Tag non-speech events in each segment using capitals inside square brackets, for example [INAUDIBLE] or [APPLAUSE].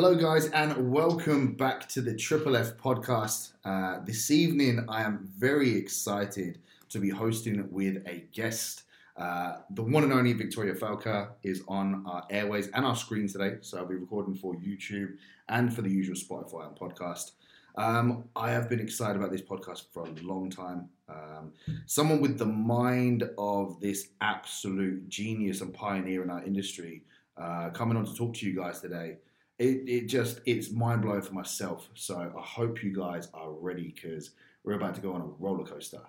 Hello, guys, and welcome back to the Triple F podcast. Uh, this evening, I am very excited to be hosting with a guest. Uh, the one and only Victoria Falca is on our airways and our screen today, so I'll be recording for YouTube and for the usual Spotify and podcast. Um, I have been excited about this podcast for a long time. Um, someone with the mind of this absolute genius and pioneer in our industry uh, coming on to talk to you guys today. It, it just it's mind blowing for myself. So I hope you guys are ready because we're about to go on a roller coaster.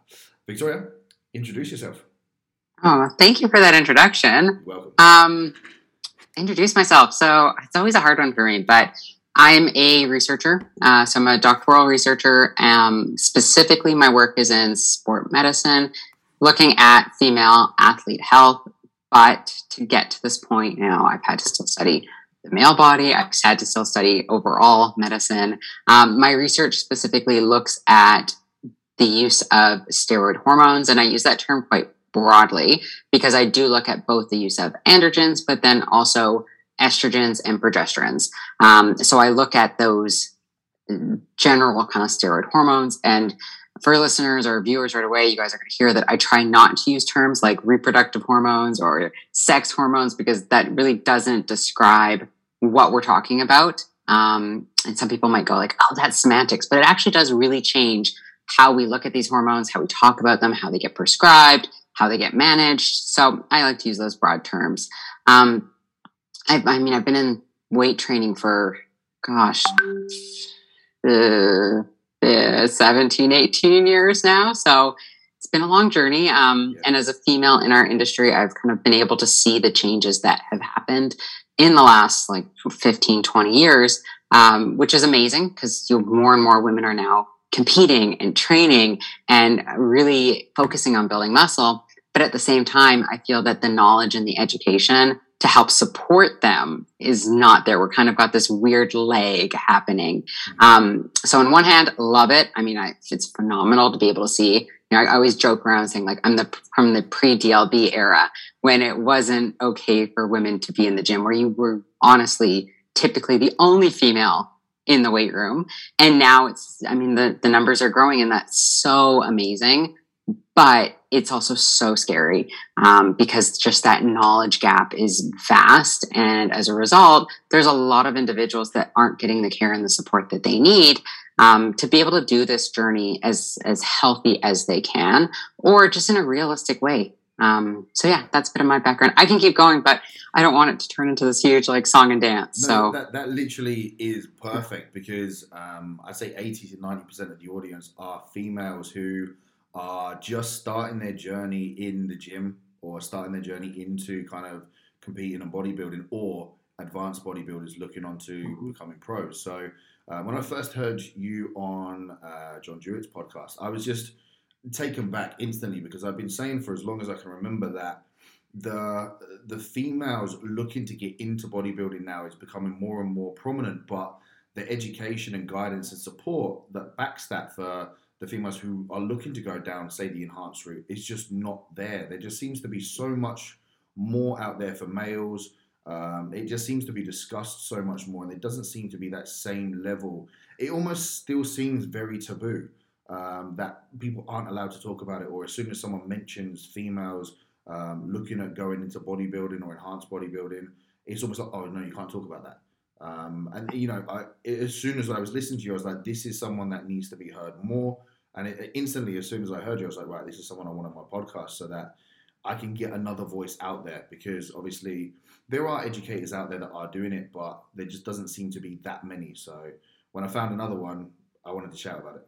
Victoria, introduce yourself. Oh, thank you for that introduction. Welcome. Um, introduce myself. So it's always a hard one for me, but I'm a researcher. Uh, so I'm a doctoral researcher. Um, specifically, my work is in sport medicine, looking at female athlete health. But to get to this point, you know, I've had to still study the male body. I've had to still study overall medicine. Um, my research specifically looks at the use of steroid hormones, and I use that term quite broadly because I do look at both the use of androgens, but then also estrogens and progesterones. Um, so I look at those general kind of steroid hormones. And for listeners or viewers right away, you guys are going to hear that I try not to use terms like reproductive hormones or sex hormones because that really doesn't describe what we're talking about. Um, and some people might go like, "Oh, that's semantics," but it actually does really change how we look at these hormones, how we talk about them, how they get prescribed, how they get managed. So I like to use those broad terms. Um, I, I mean, I've been in weight training for, gosh, uh, uh, 17, 18 years now. So it's been a long journey. Um, yeah. And as a female in our industry, I've kind of been able to see the changes that have happened in the last like 15, 20 years, um, which is amazing because more and more women are now competing and training and really focusing on building muscle. But at the same time, I feel that the knowledge and the education to help support them is not there. We're kind of got this weird lag happening. Um, so on one hand, love it. I mean, I, it's phenomenal to be able to see. Know, I always joke around saying like I'm the from the pre DLB era when it wasn't okay for women to be in the gym, where you were honestly typically the only female in the weight room, and now it's. I mean, the the numbers are growing, and that's so amazing. But it's also so scary um, because just that knowledge gap is vast. And as a result, there's a lot of individuals that aren't getting the care and the support that they need um, to be able to do this journey as, as healthy as they can or just in a realistic way. Um, so yeah, that's a bit of my background. I can keep going, but I don't want it to turn into this huge like song and dance. No, so that, that literally is perfect because um, I'd say 80 to 90% of the audience are females who are just starting their journey in the gym or starting their journey into kind of competing and bodybuilding or advanced bodybuilders looking onto mm-hmm. becoming pros. So uh, when I first heard you on uh, John Jewett's podcast, I was just taken back instantly because I've been saying for as long as I can remember that the the females looking to get into bodybuilding now is becoming more and more prominent, but the education and guidance and support that backs that for the females who are looking to go down, say, the enhanced route, is just not there. There just seems to be so much more out there for males. Um, it just seems to be discussed so much more, and it doesn't seem to be that same level. It almost still seems very taboo um, that people aren't allowed to talk about it, or as soon as someone mentions females um, looking at going into bodybuilding or enhanced bodybuilding, it's almost like, oh no, you can't talk about that. Um, and you know, I, as soon as I was listening to you, I was like, this is someone that needs to be heard more. And it, instantly, as soon as I heard you, I was like, right, this is someone I want on my podcast so that I can get another voice out there because obviously there are educators out there that are doing it, but there just doesn't seem to be that many. So when I found another one, I wanted to shout about it.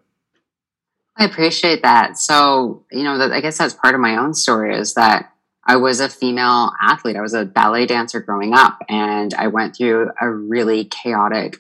I appreciate that. So, you know, I guess that's part of my own story is that I was a female athlete. I was a ballet dancer growing up, and I went through a really chaotic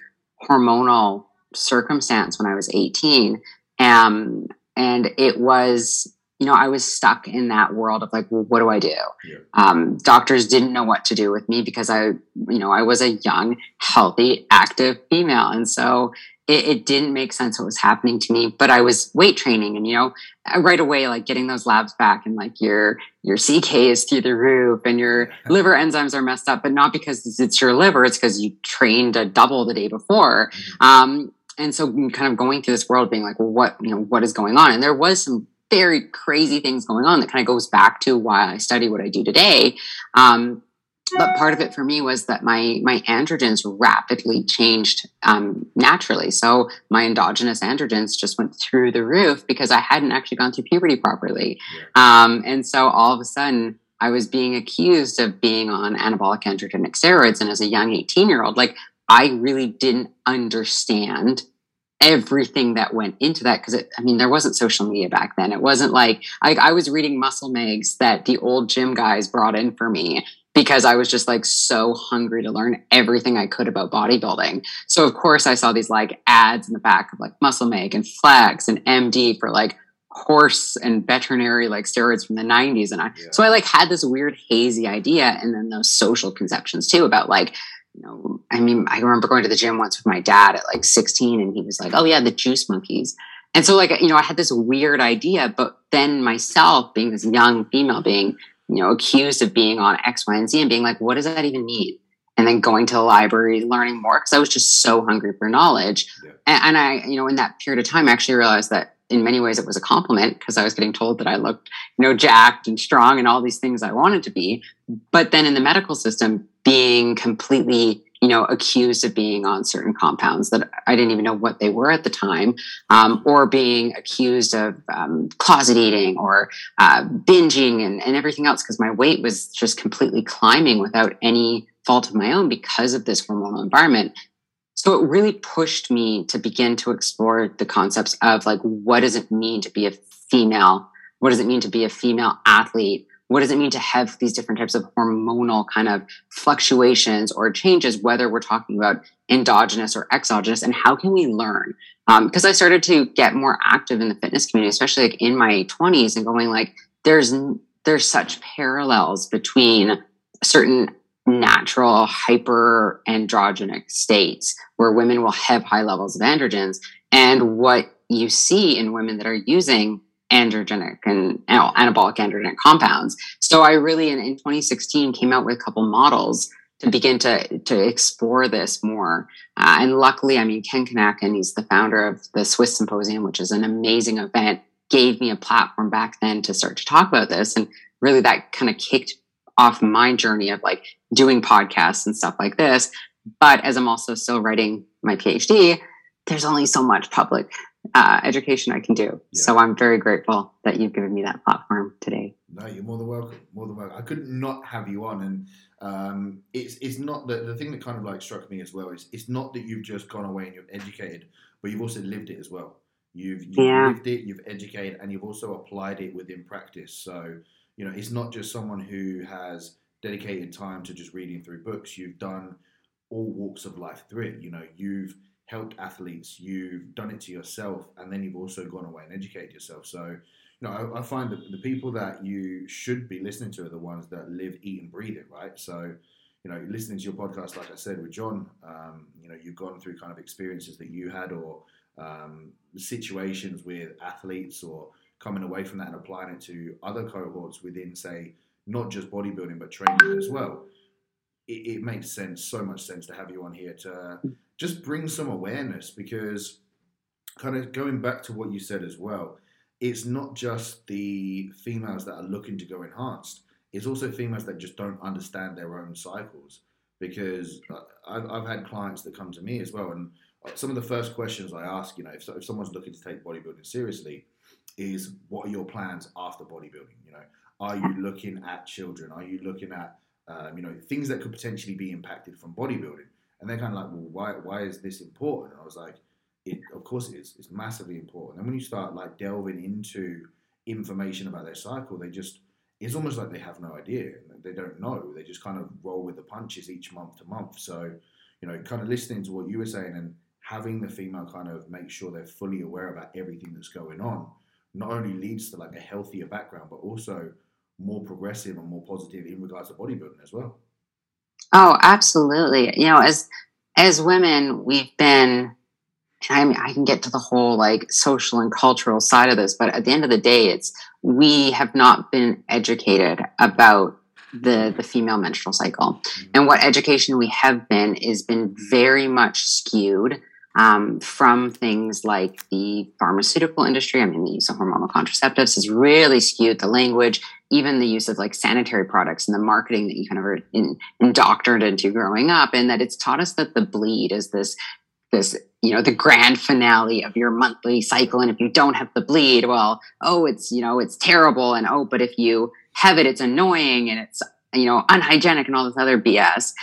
hormonal circumstance when I was 18. Um, and it was, you know, I was stuck in that world of like, well, what do I do? Yeah. Um, doctors didn't know what to do with me because I, you know, I was a young, healthy, active female. And so it, it, didn't make sense what was happening to me but i was weight training and you know right away like getting those labs back and like your your ck is through the roof and your liver enzymes are messed up but not because it's your liver it's because you trained a double the day before mm-hmm. um, and so kind of going through this world being like well what you know what is going on and there was some very crazy things going on that kind of goes back to why i study what i do today um, but part of it for me was that my my androgens rapidly changed um, naturally. So my endogenous androgens just went through the roof because I hadn't actually gone through puberty properly, yeah. um, and so all of a sudden I was being accused of being on anabolic androgenic steroids. And as a young eighteen year old, like I really didn't understand everything that went into that because I mean there wasn't social media back then. It wasn't like I, I was reading muscle mags that the old gym guys brought in for me because I was just like so hungry to learn everything I could about bodybuilding. So of course I saw these like ads in the back of like Muscle Mag and Flex and MD for like horse and veterinary like steroids from the 90s and I yeah. so I like had this weird hazy idea and then those social conceptions too about like you know I mean I remember going to the gym once with my dad at like 16 and he was like oh yeah the juice monkeys and so like you know I had this weird idea but then myself being this young female being you know, accused of being on X, Y, and Z and being like, what does that even mean? And then going to the library, learning more because I was just so hungry for knowledge. Yeah. And, and I, you know, in that period of time, I actually realized that in many ways it was a compliment because I was getting told that I looked, you know, jacked and strong and all these things I wanted to be. But then in the medical system, being completely you know, accused of being on certain compounds that I didn't even know what they were at the time, um, or being accused of um, closet eating or uh, binging and, and everything else because my weight was just completely climbing without any fault of my own because of this hormonal environment. So it really pushed me to begin to explore the concepts of like, what does it mean to be a female? What does it mean to be a female athlete? What does it mean to have these different types of hormonal kind of fluctuations or changes, whether we're talking about endogenous or exogenous, and how can we learn? Because um, I started to get more active in the fitness community, especially like in my 20s, and going like, there's there's such parallels between certain natural hyper androgenic states where women will have high levels of androgens and what you see in women that are using androgenic and you know, anabolic androgenic compounds. So I really, in, in 2016, came out with a couple models to begin to to explore this more. Uh, and luckily, I mean, Ken Kanakin, he's the founder of the Swiss Symposium, which is an amazing event, gave me a platform back then to start to talk about this. And really, that kind of kicked off my journey of like doing podcasts and stuff like this. But as I'm also still writing my PhD, there's only so much public uh, education I can do. Yeah. So I'm very grateful that you've given me that platform today. No, you're more than welcome. More than welcome. I could not have you on, and um, it's it's not the the thing that kind of like struck me as well is it's not that you've just gone away and you've educated, but you've also lived it as well. You've, you've yeah. lived it, you've educated, and you've also applied it within practice. So you know, it's not just someone who has dedicated time to just reading through books. You've done all walks of life through it. You know, you've helped athletes, you've done it to yourself, and then you've also gone away and educated yourself. So, you know, I, I find that the people that you should be listening to are the ones that live, eat, and breathe it, right? So, you know, listening to your podcast, like I said with John, um, you know, you've gone through kind of experiences that you had or um, situations with athletes or coming away from that and applying it to other cohorts within, say, not just bodybuilding but training as well. It, it makes sense, so much sense to have you on here to just bring some awareness because kind of going back to what you said as well, it's not just the females that are looking to go enhanced. It's also females that just don't understand their own cycles. Because I've, I've had clients that come to me as well, and some of the first questions I ask, you know, if, if someone's looking to take bodybuilding seriously, is what are your plans after bodybuilding? You know, are you looking at children? Are you looking at um, you know things that could potentially be impacted from bodybuilding? And they're kind of like, well, why, why is this important? And I was like, it, of course it is. It's massively important. And when you start like delving into information about their cycle, they just, it's almost like they have no idea. They don't know. They just kind of roll with the punches each month to month. So, you know, kind of listening to what you were saying and having the female kind of make sure they're fully aware about everything that's going on not only leads to like a healthier background, but also more progressive and more positive in regards to bodybuilding as well. Oh, absolutely. You know, as as women, we've been I mean, I can get to the whole like social and cultural side of this, but at the end of the day, it's we have not been educated about the the female menstrual cycle, and what education we have been is been very much skewed um, from things like the pharmaceutical industry. I mean, the use of hormonal contraceptives has really skewed the language, even the use of like sanitary products and the marketing that you kind of are in, indoctrinated into growing up, and that it's taught us that the bleed is this this you know the grand finale of your monthly cycle and if you don't have the bleed well oh it's you know it's terrible and oh but if you have it it's annoying and it's you know unhygienic and all this other bs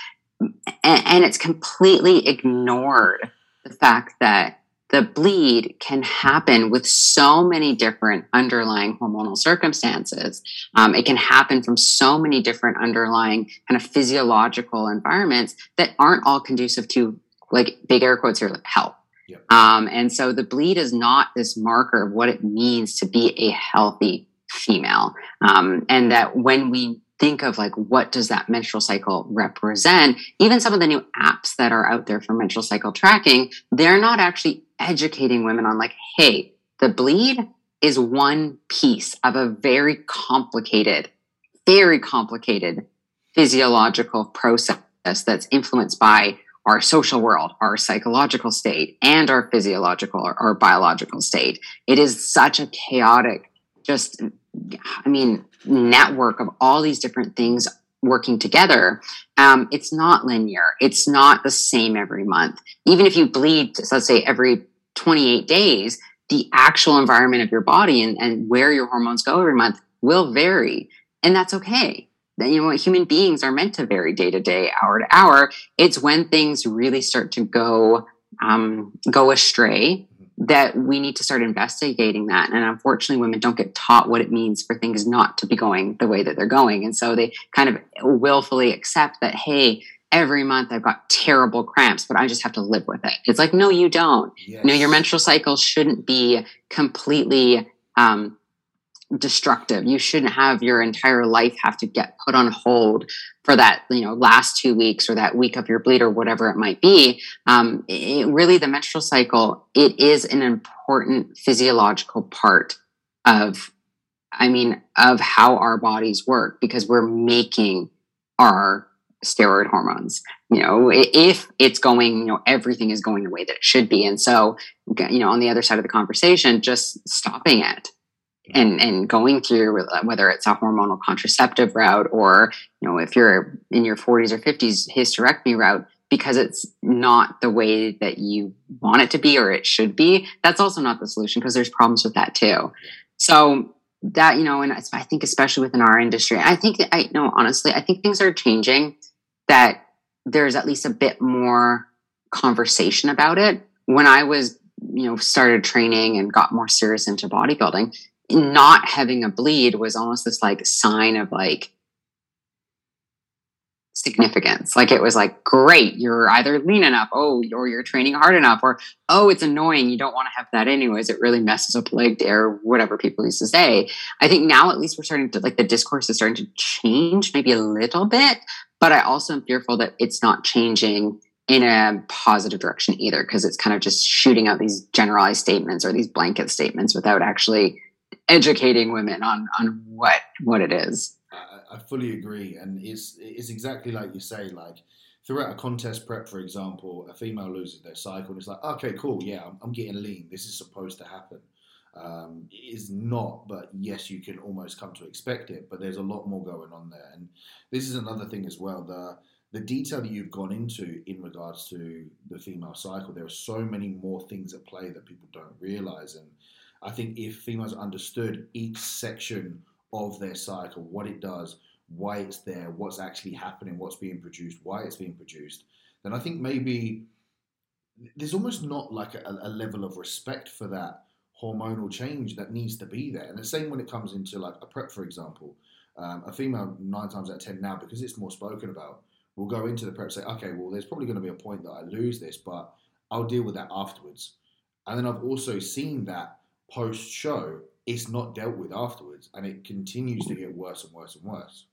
and, and it's completely ignored the fact that the bleed can happen with so many different underlying hormonal circumstances. Um, it can happen from so many different underlying kind of physiological environments that aren't all conducive to, like big air quotes here, health. Yep. Um, and so the bleed is not this marker of what it means to be a healthy female. Um, and that when we think of like what does that menstrual cycle represent even some of the new apps that are out there for menstrual cycle tracking they're not actually educating women on like hey the bleed is one piece of a very complicated very complicated physiological process that's influenced by our social world, our psychological state, and our physiological or, or biological state. It is such a chaotic, just I mean, network of all these different things working together. Um, it's not linear. It's not the same every month. Even if you bleed, let's say every 28 days, the actual environment of your body and, and where your hormones go every month will vary. And that's okay. You know, human beings are meant to vary day to day, hour to hour. It's when things really start to go um, go astray that we need to start investigating that. And unfortunately, women don't get taught what it means for things not to be going the way that they're going. And so they kind of willfully accept that, hey, every month I've got terrible cramps, but I just have to live with it. It's like, no, you don't. Yes. You know, your menstrual cycle shouldn't be completely um, destructive. You shouldn't have your entire life have to get put on hold for that, you know, last two weeks or that week of your bleed or whatever it might be. Um, it, really, the menstrual cycle it is an important physiological part of, I mean, of how our bodies work because we're making our steroid hormones you know if it's going you know everything is going the way that it should be. And so you know on the other side of the conversation just stopping it and and going through whether it's a hormonal contraceptive route or you know if you're in your 40s or 50s hysterectomy route because it's not the way that you want it to be or it should be that's also not the solution because there's problems with that too. So that you know and i think especially within our industry i think i know honestly i think things are changing that there's at least a bit more conversation about it. When i was you know started training and got more serious into bodybuilding not having a bleed was almost this like sign of like significance. Like it was like, great, you're either lean enough, oh, or you're training hard enough, or oh, it's annoying, you don't want to have that anyways. It really messes up leg day or whatever people used to say. I think now at least we're starting to like the discourse is starting to change maybe a little bit, but I also am fearful that it's not changing in a positive direction either, because it's kind of just shooting out these generalized statements or these blanket statements without actually educating women on on what what it is. I, fully agree, and it's it's exactly like you say. Like throughout a contest prep, for example, a female loses their cycle, and it's like, okay, cool, yeah, I'm, I'm getting lean. This is supposed to happen. Um, it is not, but yes, you can almost come to expect it. But there's a lot more going on there, and this is another thing as well. The the detail that you've gone into in regards to the female cycle, there are so many more things at play that people don't realize, and I think if females understood each section of their cycle, what it does, why it's there, what's actually happening, what's being produced, why it's being produced, then I think maybe there's almost not like a, a level of respect for that hormonal change that needs to be there. And the same when it comes into like a prep, for example. Um, a female nine times out of ten now, because it's more spoken about, will go into the prep and say, okay, well, there's probably going to be a point that I lose this, but I'll deal with that afterwards. And then I've also seen that post show, it's not dealt with afterwards, and it continues to get worse and worse and worse.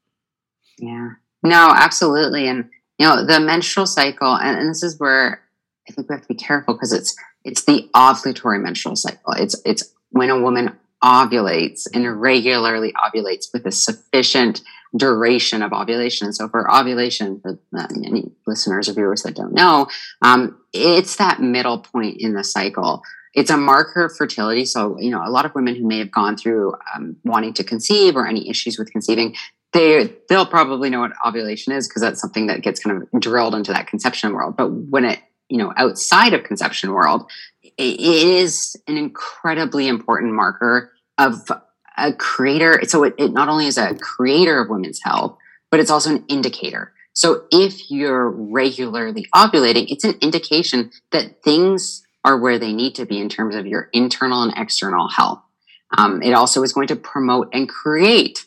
Yeah, no, absolutely, and you know the menstrual cycle, and, and this is where I think we have to be careful because it's it's the ovulatory menstrual cycle. It's it's when a woman ovulates and regularly ovulates with a sufficient duration of ovulation. So for ovulation, for any listeners or viewers that don't know, um, it's that middle point in the cycle. It's a marker of fertility. So, you know, a lot of women who may have gone through um, wanting to conceive or any issues with conceiving, they they'll probably know what ovulation is because that's something that gets kind of drilled into that conception world. But when it, you know, outside of conception world, it is an incredibly important marker of a creator. So it, it not only is a creator of women's health, but it's also an indicator. So if you're regularly ovulating, it's an indication that things are where they need to be in terms of your internal and external health. Um, it also is going to promote and create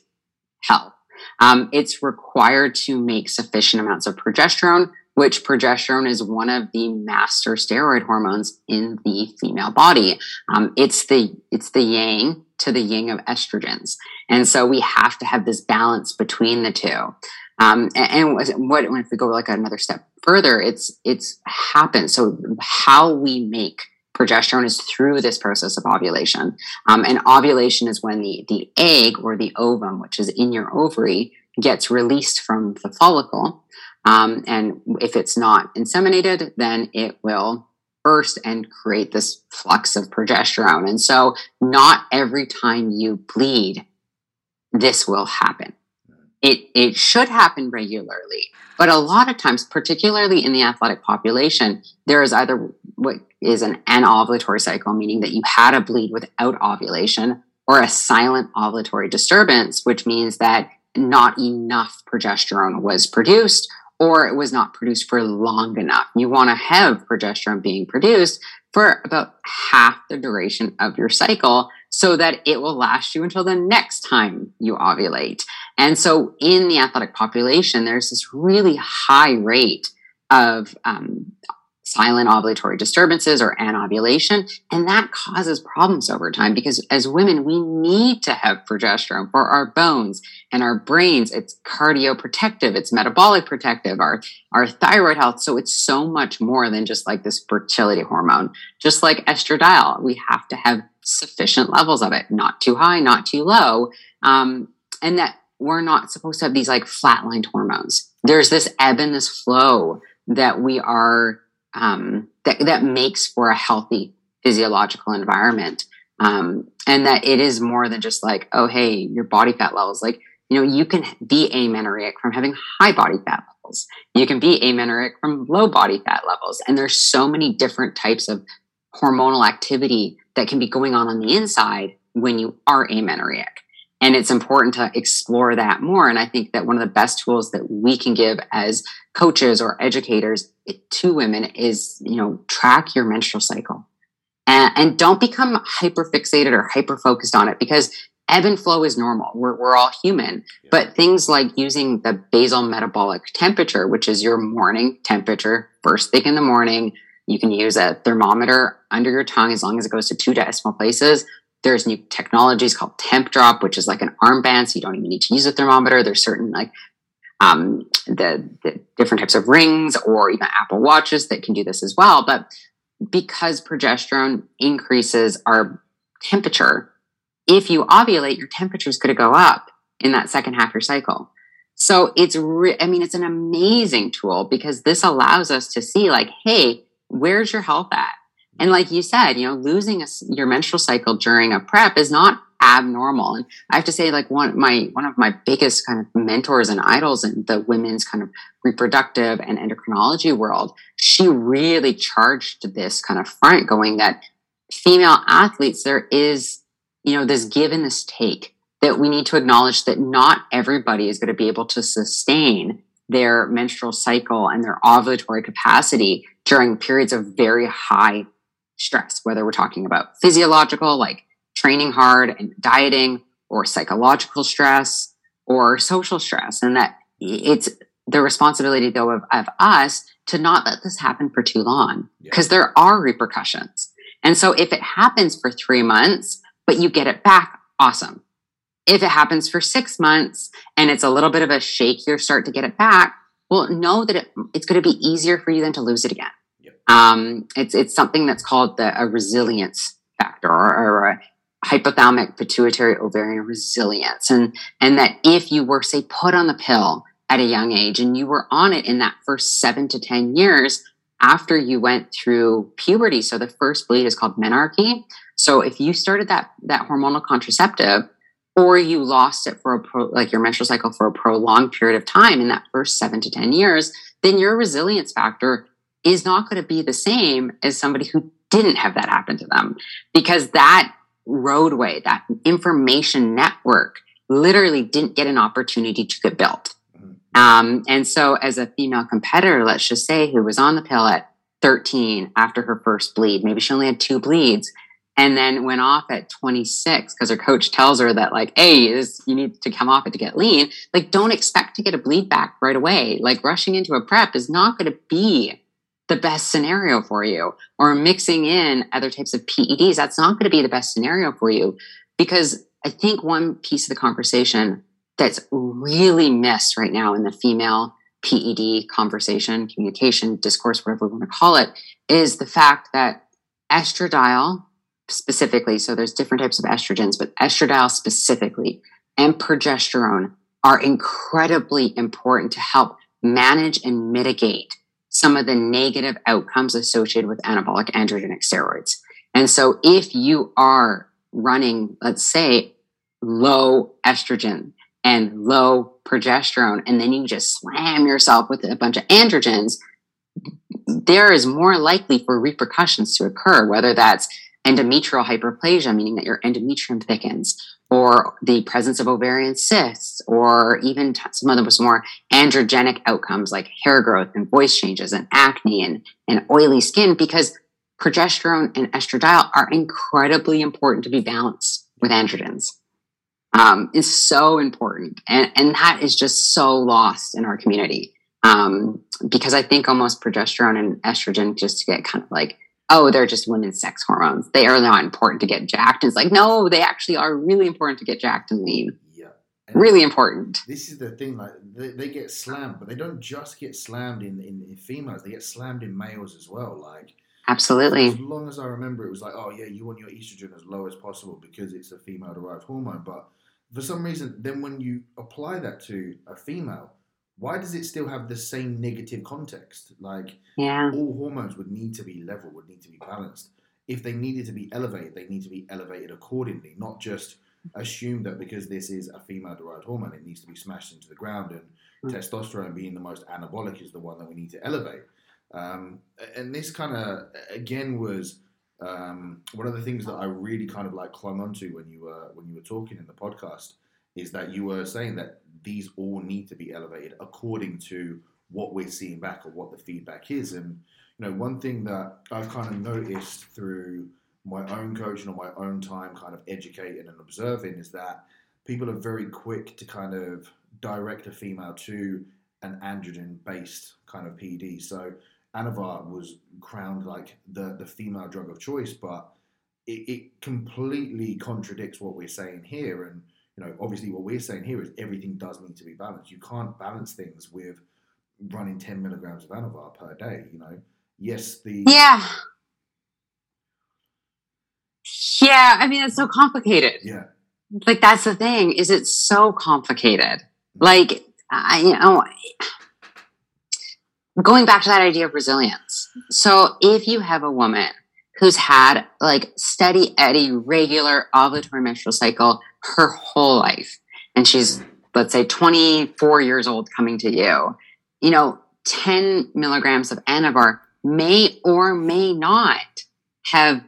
health. Um, it's required to make sufficient amounts of progesterone, which progesterone is one of the master steroid hormones in the female body. Um, it's the it's the yang to the yin of estrogens. And so we have to have this balance between the two. Um, and, and what if we go like another step further, it's it's happens. So how we make progesterone is through this process of ovulation. Um, and ovulation is when the the egg or the ovum, which is in your ovary, gets released from the follicle. Um, and if it's not inseminated, then it will burst and create this flux of progesterone. And so, not every time you bleed, this will happen. It, it should happen regularly, but a lot of times, particularly in the athletic population, there is either what is an anovulatory cycle, meaning that you had a bleed without ovulation, or a silent ovulatory disturbance, which means that not enough progesterone was produced or it was not produced for long enough. You want to have progesterone being produced for about half the duration of your cycle so that it will last you until the next time you ovulate. And so in the athletic population, there's this really high rate of um, silent ovulatory disturbances or anovulation. And that causes problems over time because as women, we need to have progesterone for our bones and our brains. It's cardioprotective, it's metabolic protective, our, our thyroid health. So it's so much more than just like this fertility hormone. Just like estradiol, we have to have sufficient levels of it, not too high, not too low. Um, and that we're not supposed to have these like flatlined hormones. There's this ebb and this flow that we are um, that that makes for a healthy physiological environment, um, and that it is more than just like, oh, hey, your body fat levels. Like, you know, you can be amenorrheic from having high body fat levels. You can be amenorrheic from low body fat levels, and there's so many different types of hormonal activity that can be going on on the inside when you are amenorrheic. And it's important to explore that more. And I think that one of the best tools that we can give as coaches or educators to women is, you know, track your menstrual cycle. And, and don't become hyper fixated or hyper focused on it because ebb and flow is normal. We're, we're all human. Yeah. But things like using the basal metabolic temperature, which is your morning temperature, first thing in the morning, you can use a thermometer under your tongue as long as it goes to two decimal places there's new technologies called Tempdrop, which is like an armband, so you don't even need to use a thermometer. There's certain like um, the, the different types of rings or even Apple watches that can do this as well. But because progesterone increases our temperature, if you ovulate, your temperature is going to go up in that second half of your cycle. So it's, re- I mean, it's an amazing tool because this allows us to see, like, hey, where's your health at? And like you said, you know, losing a, your menstrual cycle during a prep is not abnormal. And I have to say, like one my one of my biggest kind of mentors and idols in the women's kind of reproductive and endocrinology world, she really charged this kind of front, going that female athletes, there is, you know, this give and this take that we need to acknowledge that not everybody is going to be able to sustain their menstrual cycle and their ovulatory capacity during periods of very high stress, whether we're talking about physiological, like training hard and dieting, or psychological stress, or social stress. And that it's the responsibility, though, of, of us to not let this happen for too long because yeah. there are repercussions. And so if it happens for three months, but you get it back, awesome. If it happens for six months and it's a little bit of a shakier start to get it back, well, know that it, it's going to be easier for you than to lose it again. Um, it's it's something that's called the a resilience factor or, or a hypothalamic pituitary ovarian resilience, and and that if you were say put on the pill at a young age and you were on it in that first seven to ten years after you went through puberty, so the first bleed is called menarche. So if you started that that hormonal contraceptive or you lost it for a pro, like your menstrual cycle for a prolonged period of time in that first seven to 10 years, then your resilience factor is not going to be the same as somebody who didn't have that happen to them because that roadway, that information network literally didn't get an opportunity to get built. Mm-hmm. Um, and so, as a female competitor, let's just say, who was on the pill at 13 after her first bleed, maybe she only had two bleeds, and then went off at 26 because her coach tells her that like hey this, you need to come off it to get lean like don't expect to get a bleed back right away like rushing into a prep is not going to be the best scenario for you or mixing in other types of ped's that's not going to be the best scenario for you. Because i think one piece of the conversation that's really missed right now in the female ped conversation communication discourse whatever we want to call it is the fact that estradiol specifically, so there's different types of estrogens, but estradiol specifically and progesterone are incredibly important to help manage and mitigate some of the negative outcomes associated with anabolic androgenic steroids. And so if you are running, let's say, low estrogen and low progesterone, and then you just slam yourself with a bunch of androgens, there is more likely for repercussions to occur, whether that's endometrial hyperplasia, meaning that your endometrium thickens, or the presence of ovarian cysts, or even some of the more androgenic outcomes like hair growth and voice changes and acne and, and oily skin, because progesterone and estradiol are incredibly important to be balanced with androgens. Um, is so important. And, and that is just so lost in our community. Um, because I think almost progesterone and estrogen just get kind of like oh, they're just women's sex hormones. They are not important to get jacked. It's like, no, they actually are really important to get jacked and lean. Yeah. And really important. This is the thing, like they, they, get slammed, but they don't just get slammed in, in, in, females, they get slammed in males as well. Like Absolutely. As long as I remember it was like, oh yeah, you want your estrogen as low as possible because it's a female derived hormone. But for some reason, then when you apply that to a female, why does it still have the same negative context? Like, yeah. all hormones would need to be level, would need to be balanced. If they needed to be elevated, they need to be elevated accordingly, not just assume that because this is a female derived hormone, it needs to be smashed into the ground. And mm. testosterone, being the most anabolic, is the one that we need to elevate. Um, and this kind of, again, was. Um, one of the things that I really kind of like clung onto when you were when you were talking in the podcast is that you were saying that these all need to be elevated according to what we're seeing back or what the feedback is. And you know, one thing that I've kind of noticed through my own coaching or my own time, kind of educating and observing, is that people are very quick to kind of direct a female to an androgen-based kind of PD. So Anavar was crowned like the the female drug of choice, but it, it completely contradicts what we're saying here and you know, obviously what we're saying here is everything does need to be balanced. You can't balance things with running 10 milligrams of Anavar per day, you know. Yes, the Yeah. Yeah, I mean it's so complicated. Yeah. Like that's the thing, is it's so complicated. Like I you know going back to that idea of resilience. So if you have a woman who's had like steady eddy regular ovulatory menstrual cycle her whole life. And she's let's say 24 years old coming to you. You know 10 milligrams of anavar may or may not have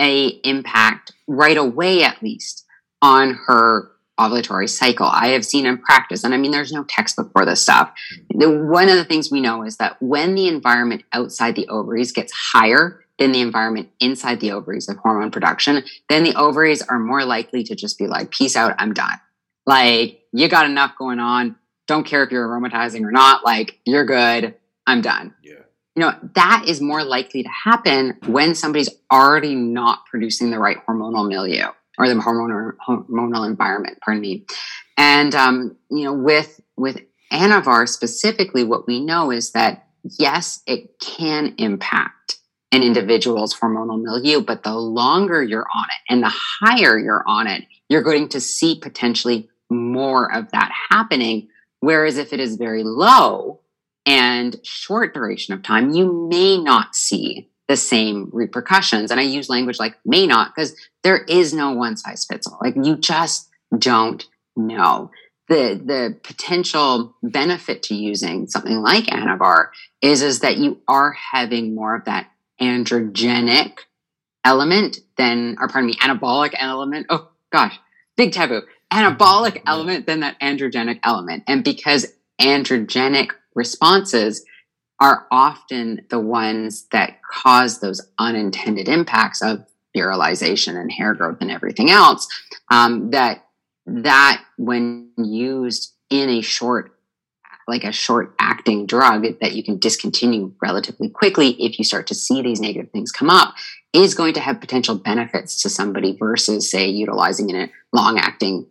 a impact right away at least on her ovulatory cycle. I have seen in practice and i mean there's no textbook for this stuff. One of the things we know is that when the environment outside the ovaries gets higher than the environment inside the ovaries of hormone production, then the ovaries are more likely to just be like, peace out, I'm done. Like, you got enough going on. Don't care if you're aromatizing or not. Like, you're good. I'm done. Yeah. You know, that is more likely to happen when somebody's already not producing the right hormonal milieu or the hormonal hormonal environment, pardon me. And um, you know, with with Anavar specifically, what we know is that yes, it can impact an individual's hormonal milieu, but the longer you're on it and the higher you're on it, you're going to see potentially more of that happening. Whereas if it is very low and short duration of time, you may not see the same repercussions. And I use language like may not because there is no one size fits all. Like you just don't know. The, the potential benefit to using something like Anavar is, is that you are having more of that androgenic element than, or pardon me, anabolic element. Oh gosh, big taboo. Anabolic element than that androgenic element. And because androgenic responses are often the ones that cause those unintended impacts of virilization and hair growth and everything else, um, that that when used in a short like a short acting drug that you can discontinue relatively quickly if you start to see these negative things come up is going to have potential benefits to somebody versus say utilizing a long acting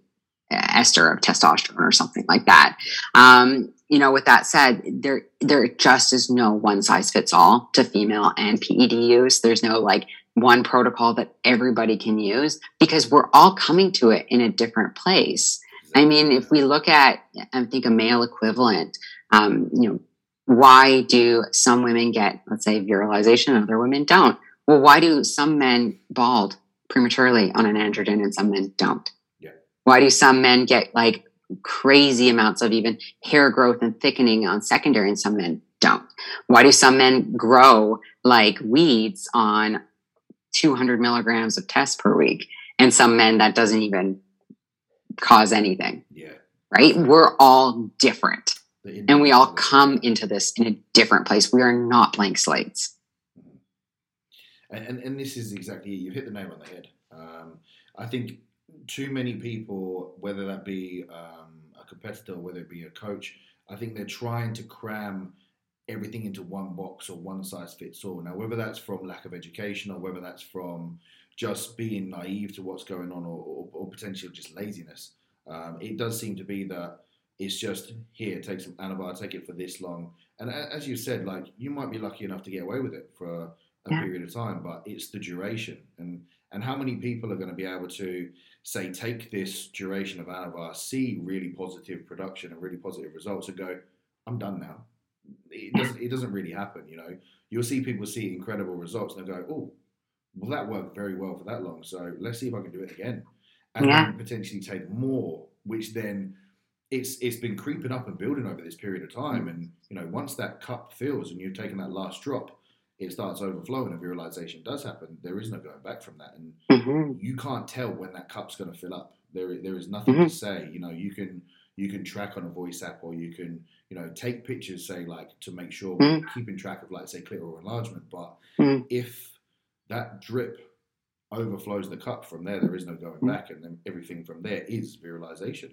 uh, ester of testosterone or something like that. Um, you know with that said there there just is no one size fits all to female and ped use. There's no like one protocol that everybody can use because we're all coming to it in a different place I mean, if we look at, I think, a male equivalent, um, you know, why do some women get, let's say, virilization and other women don't? Well, why do some men bald prematurely on an androgen and some men don't? Yeah. Why do some men get like crazy amounts of even hair growth and thickening on secondary and some men don't? Why do some men grow like weeds on 200 milligrams of test per week and some men that doesn't even cause anything. Yeah. Right? We're all different. And we all come into this in a different place. We are not blank slates. Mm-hmm. And, and, and this is exactly You've hit the nail on the head. Um, I think too many people, whether that be um, a competitor, whether it be a coach, I think they're trying to cram everything into one box or one size fits all. Now, whether that's from lack of education or whether that's from just being naive to what's going on or, or, or potentially just laziness. Um, it does seem to be that it's just here, take some Anavar, take it for this long. And as you said, like you might be lucky enough to get away with it for a, a yeah. period of time, but it's the duration and and how many people are going to be able to say take this duration of Anavar, see really positive production and really positive results, and go, I'm done now. It doesn't it doesn't really happen, you know. You'll see people see incredible results and they go, oh, well, that worked very well for that long. So let's see if I can do it again, and yeah. then potentially take more. Which then it's it's been creeping up and building over this period of time. And you know, once that cup fills and you've taken that last drop, it starts overflowing. And virilization does happen. There is no going back from that, and mm-hmm. you can't tell when that cup's going to fill up. There there is nothing mm-hmm. to say. You know, you can you can track on a voice app or you can you know take pictures say like to make sure mm-hmm. keeping track of like say clitoral enlargement but mm-hmm. if that drip overflows the cup from there. There is no going mm. back, and then everything from there is virilization.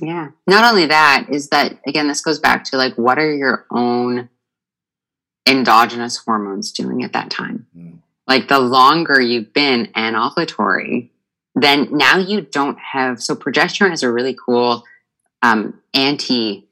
Yeah. Not only that is that again, this goes back to like what are your own endogenous hormones doing at that time? Mm. Like the longer you've been anovulatory, then now you don't have. So progesterone has a really cool um, anti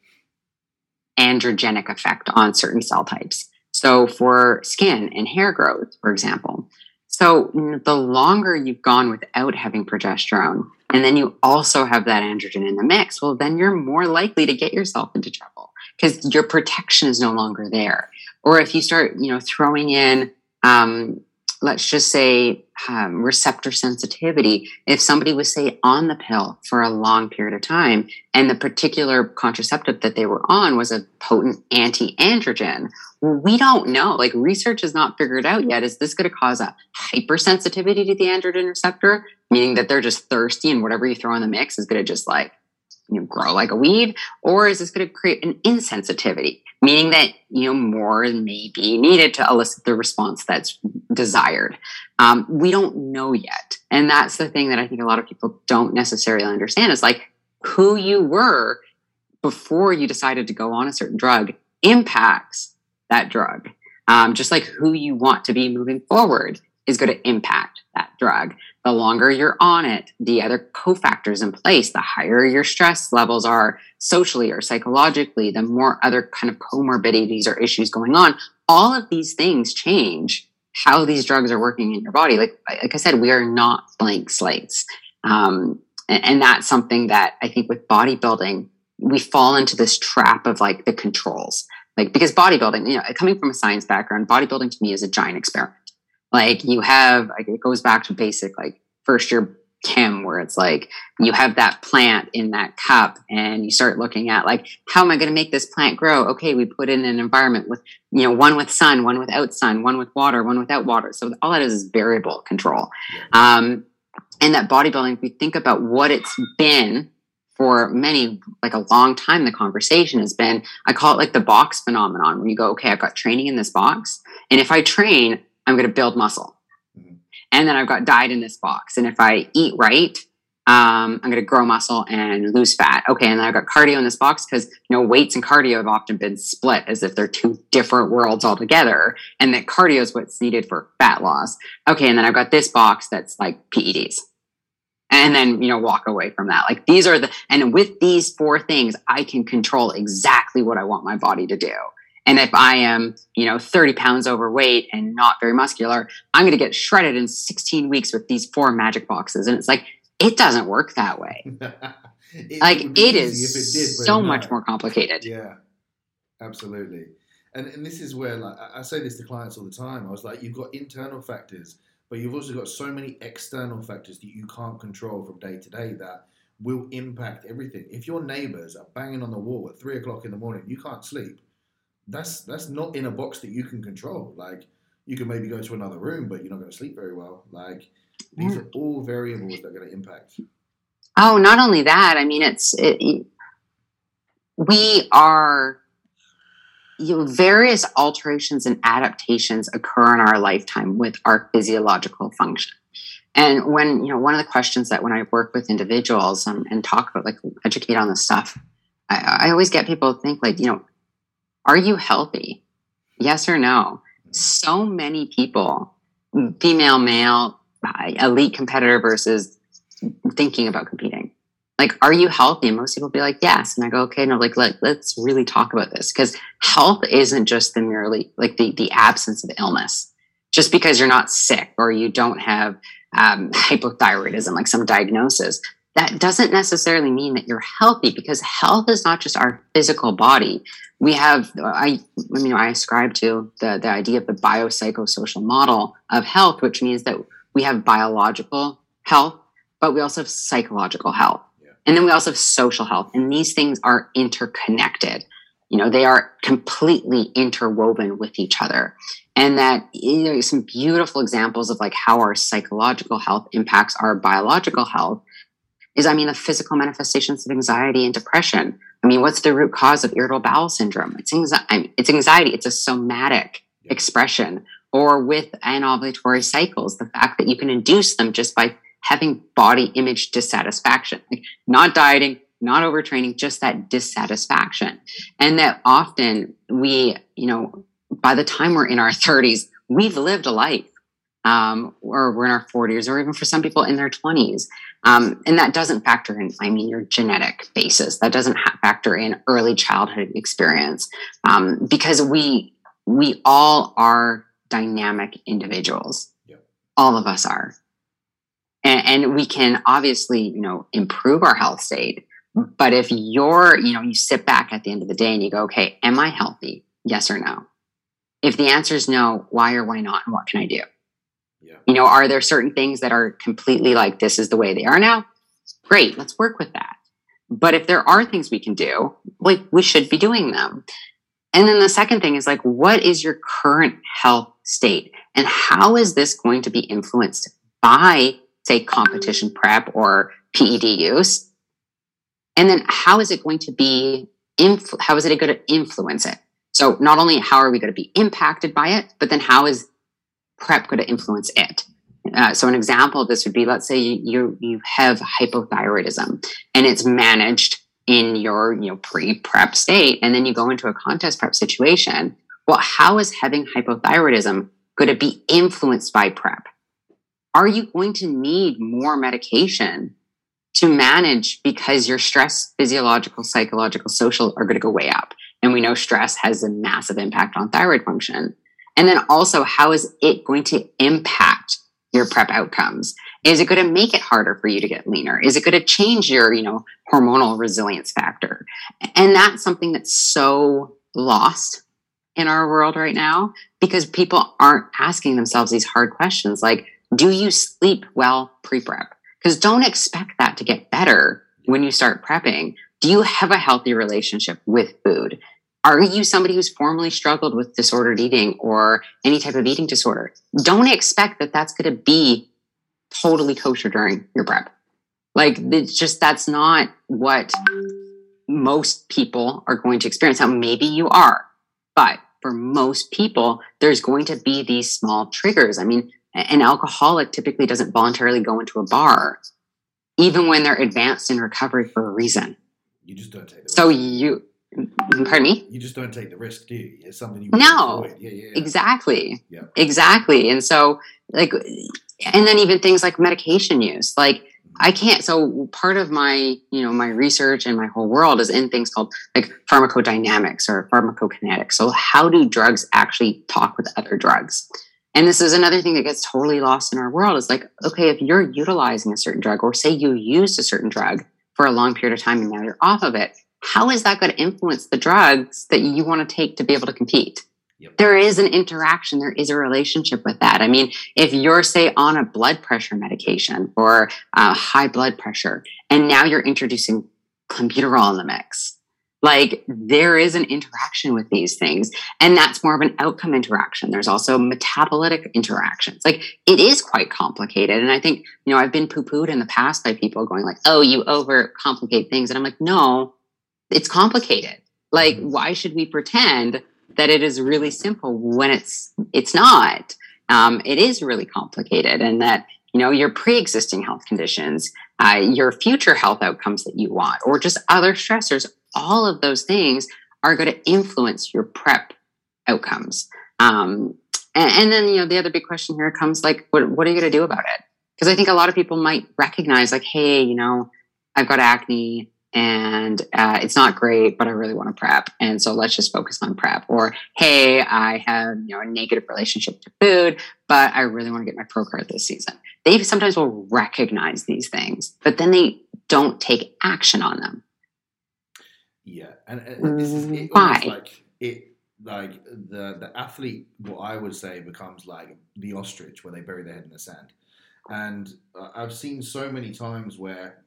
androgenic effect on certain cell types. So for skin and hair growth, for example. So the longer you've gone without having progesterone, and then you also have that androgen in the mix, well, then you're more likely to get yourself into trouble because your protection is no longer there. Or if you start, you know, throwing in um, let's just say um, receptor sensitivity if somebody was say on the pill for a long period of time and the particular contraceptive that they were on was a potent anti-androgen we don't know. Like research has not figured out yet. Is this going to cause a hypersensitivity to the androgen receptor? Meaning that they're just thirsty and whatever you throw in the mix is going to just like you know, grow like a weed or is this going to create an insensitivity meaning that you know more may be needed to elicit the response that's desired. Um, we don't know yet, and that's the thing that I think a lot of people don't necessarily understand is like who you were before you decided to go on a certain drug impacts that drug. Um, just like who you want to be moving forward is going to impact that drug. The longer you're on it, the other cofactors in place, the higher your stress levels are socially or psychologically, the more other kind of comorbidities or issues going on. All of these things change how these drugs are working in your body. Like like I said, we are not blank slates, um, and, and that's something that I think with bodybuilding we fall into this trap of like the controls. Like because bodybuilding, you know, coming from a science background, bodybuilding to me is a giant experiment. Like you have, like it goes back to basic like first year chem where it's like you have that plant in that cup and you start looking at like how am i going to make this plant grow? Okay we put in an environment with you know one with sun one without sun one with water one without water. So all that is is variable control. Um, and that bodybuilding if we think about what it's been for many like a long time the conversation has been i call it like the box phenomenon where you go okay i've got training in this box and if i train i'm going to build muscle and then I've got diet in this box. And if I eat right, um, I'm going to grow muscle and lose fat. Okay, and then I've got cardio in this box because you know weights and cardio have often been split as if they're two different worlds altogether, and that cardio is what's needed for fat loss. Okay, and then I've got this box that's like PEDs, and then you know walk away from that. Like these are the and with these four things, I can control exactly what I want my body to do. And if I am, you know, 30 pounds overweight and not very muscular, I'm going to get shredded in 16 weeks with these four magic boxes. And it's like, it doesn't work that way. [LAUGHS] it, like it, is it did, so much more complicated. Yeah, absolutely. And, and this is where like I say this to clients all the time. I was like, you've got internal factors, but you've also got so many external factors that you can't control from day to day that will impact everything. If your neighbors are banging on the wall at three o'clock in the morning, you can't sleep that's that's not in a box that you can control. Like you can maybe go to another room, but you're not going to sleep very well. Like these are all variables that are going to impact. Oh, not only that. I mean, it's it, we are you know, various alterations and adaptations occur in our lifetime with our physiological function. And when, you know, one of the questions that when I work with individuals and, and talk about, like, educate on this stuff, I, I always get people to think, like, you know, are you healthy? Yes or no? So many people, female, male, elite competitor versus thinking about competing. Like, are you healthy? And most people be like, yes. And I go, okay, no, like, let, let's really talk about this because health isn't just the merely like the, the absence of illness. Just because you're not sick or you don't have um, [LAUGHS] hypothyroidism, like some diagnosis, that doesn't necessarily mean that you're healthy because health is not just our physical body. We have, I, I mean, I ascribe to the, the idea of the biopsychosocial model of health, which means that we have biological health, but we also have psychological health. Yeah. And then we also have social health. And these things are interconnected. You know, they are completely interwoven with each other. And that, you know, some beautiful examples of like how our psychological health impacts our biological health is, I mean, the physical manifestations of anxiety and depression. I mean, what's the root cause of irritable bowel syndrome? It's, anxiety. I mean, it's anxiety. It's a somatic expression. Or with anovulatory cycles, the fact that you can induce them just by having body image dissatisfaction, like not dieting, not overtraining, just that dissatisfaction. And that often we, you know, by the time we're in our 30s, we've lived a life um, or we're in our 40s, or even for some people in their 20s. Um, and that doesn't factor in, I mean, your genetic basis. That doesn't ha- factor in early childhood experience um, because we we all are dynamic individuals. Yep. All of us are, and, and we can obviously, you know, improve our health state. But if you're, you know, you sit back at the end of the day and you go, okay, am I healthy? Yes or no? If the answer is no, why or why not? And what can I do? You know, are there certain things that are completely like this is the way they are now? Great, let's work with that. But if there are things we can do, like we should be doing them. And then the second thing is like, what is your current health state? And how is this going to be influenced by, say, competition prep or PED use? And then how is it going to be, influ- how is it going to influence it? So not only how are we going to be impacted by it, but then how is prep going to influence it. Uh, so an example of this would be, let's say you you have hypothyroidism and it's managed in your you know pre-prep state, and then you go into a contest prep situation. Well, how is having hypothyroidism going to be influenced by prep? Are you going to need more medication to manage because your stress, physiological, psychological, social are going to go way up? And we know stress has a massive impact on thyroid function. And then also, how is it going to impact your prep outcomes? Is it going to make it harder for you to get leaner? Is it going to change your, you know, hormonal resilience factor? And that's something that's so lost in our world right now because people aren't asking themselves these hard questions like, do you sleep well pre prep? Because don't expect that to get better when you start prepping. Do you have a healthy relationship with food? Are you somebody who's formerly struggled with disordered eating or any type of eating disorder? Don't expect that that's going to be totally kosher during your prep. Like, it's just that's not what most people are going to experience. Now, maybe you are, but for most people, there's going to be these small triggers. I mean, an alcoholic typically doesn't voluntarily go into a bar, even when they're advanced in recovery for a reason. You just don't take the So you, pardon me? You just don't take the risk, do you? It's something you No. Yeah, yeah, yeah. Exactly. Yeah. Exactly. And so, like, and then even things like medication use. Like, mm-hmm. I can't. So part of my, you know, my research and my whole world is in things called like pharmacodynamics or pharmacokinetics. So how do drugs actually talk with other drugs? And this is another thing that gets totally lost in our world is like, okay, if you're utilizing a certain drug or say you used a certain drug for a long period of time and now you're off of it, how is that going to influence the drugs that you want to take to be able to compete? Yep. There is an interaction, there is a relationship with that. I mean, if you're, say, on a blood pressure medication or uh, high blood pressure, and now you're introducing clenbuterol in the mix, like there is an interaction with these things, and that's more of an outcome interaction. There's also metabolitic interactions. Like it is quite complicated, and I think you know I've been poo pooed in the past by people going like, "Oh, you overcomplicate things," and I'm like, "No, it's complicated. Like, why should we pretend that it is really simple when it's it's not? Um, it is really complicated, and that you know your pre-existing health conditions, uh, your future health outcomes that you want, or just other stressors. All of those things are going to influence your prep outcomes. Um, and, and then you know the other big question here comes like, what what are you going to do about it? Because I think a lot of people might recognize like, hey, you know, I've got acne and uh, it's not great, but I really want to prep, and so let's just focus on prep. Or hey, I have you know a negative relationship to food, but I really want to get my pro card this season. They sometimes will recognize these things, but then they don't take action on them. Yeah, and, and this is it Why? like it like the the athlete. What I would say becomes like the ostrich, where they bury their head in the sand. And uh, I've seen so many times where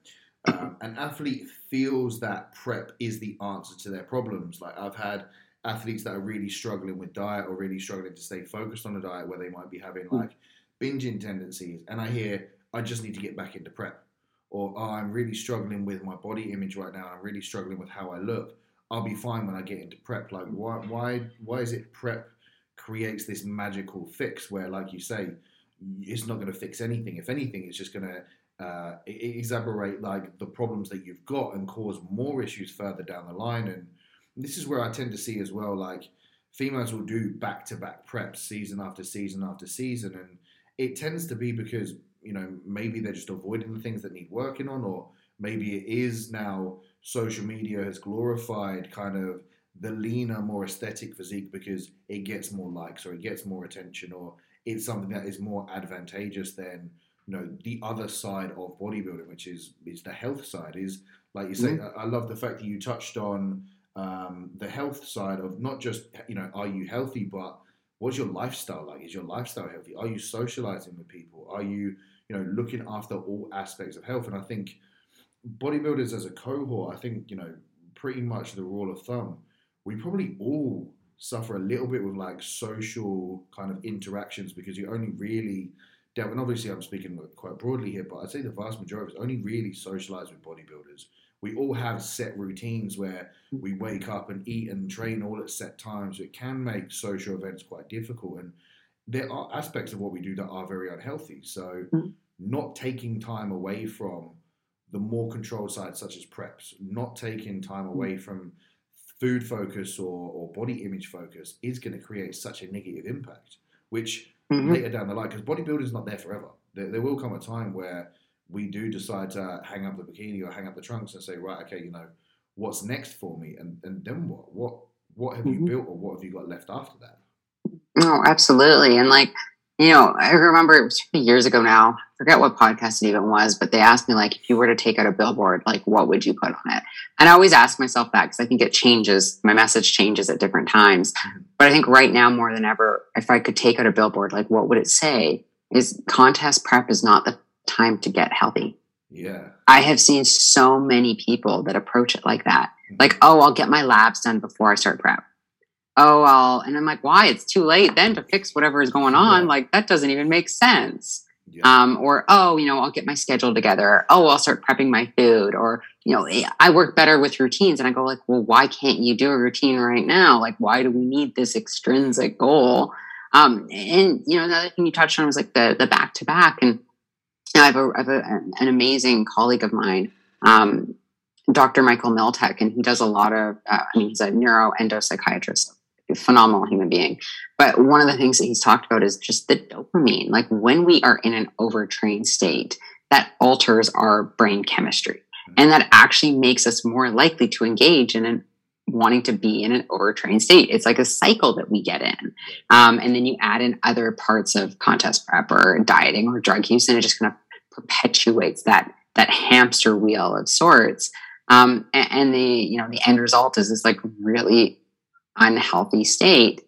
um, an athlete feels that prep is the answer to their problems. Like I've had athletes that are really struggling with diet or really struggling to stay focused on a diet where they might be having like binging tendencies, and I hear I just need to get back into prep, or oh, I'm really struggling with my body image right now. I'm really struggling with how I look. I'll be fine when I get into prep. Like why why why is it prep creates this magical fix where, like you say, it's not going to fix anything. If anything, it's just going to uh, exacerbate like the problems that you've got and cause more issues further down the line. And this is where I tend to see as well, like females will do back to back preps season after season after season, and it tends to be because you know maybe they're just avoiding the things that need working on, or maybe it is now social media has glorified kind of the leaner, more aesthetic physique because it gets more likes or it gets more attention or it's something that is more advantageous than you know the other side of bodybuilding, which is is the health side. Is like you say, I I love the fact that you touched on um, the health side of not just you know are you healthy, but what's your lifestyle like? Is your lifestyle healthy? Are you socializing with people? Are you you know looking after all aspects of health? And I think bodybuilders as a cohort, I think you know pretty much the rule of thumb, we probably all suffer a little bit with like social kind of interactions because you only really dealt and obviously I'm speaking quite broadly here, but I'd say the vast majority of us only really socialize with bodybuilders. We all have set routines where we wake up and eat and train all at set times. So it can make social events quite difficult. And there are aspects of what we do that are very unhealthy. So Mm. not taking time away from the more controlled side, such as preps, not taking time away from food focus or, or body image focus is going to create such a negative impact, which Mhm. later down the line, because bodybuilding is not there forever. There, there will come a time where we do decide to hang up the bikini or hang up the trunks and say, right, okay, you know, what's next for me, and and then what? What what have Mhm. you built, or what have you got left after that? Oh, absolutely. And like, you know, I remember it was [LAUGHS] years ago now. I forget what podcast it even was, but they asked me like, if you were to take out a billboard, like, what would you put on it? And I always ask myself that because I think it changes. My message changes at different times. But I think right now more than ever, if I could take out a billboard, like, what would it say? Is contest prep is not the time to get healthy. Yeah. I have seen so many people that approach it like that. Like, oh, I'll get my labs done before I start prep oh well and i'm like why? It's too late then to fix whatever is going on. Yeah. like that doesn't even make sense. Yeah. um, or oh you know i'll get my schedule together. Oh i'll start prepping my food. Or you know i work better with routines and i go like well why can't you do a routine right now? Like why do we need this extrinsic goal? Um, and you know another thing you touched on was like the the back to back and you know, I have, a, I have a, an amazing colleague of mine um, Dr. Michael Miltek, and he does a lot of, uh, I mean, he's a neuroendopsychiatrist, phenomenal human being. But one of the things that he's talked about is just the dopamine. Like when we are in an overtrained state, that alters our brain chemistry. And that actually makes us more likely to engage in an wanting to be in an overtrained state. It's like a cycle that we get in. Um, and then you add in other parts of contest prep or dieting or drug use, and it just kind of perpetuates that that hamster wheel of sorts. Um, and, and the you know the end result is this like really unhealthy state.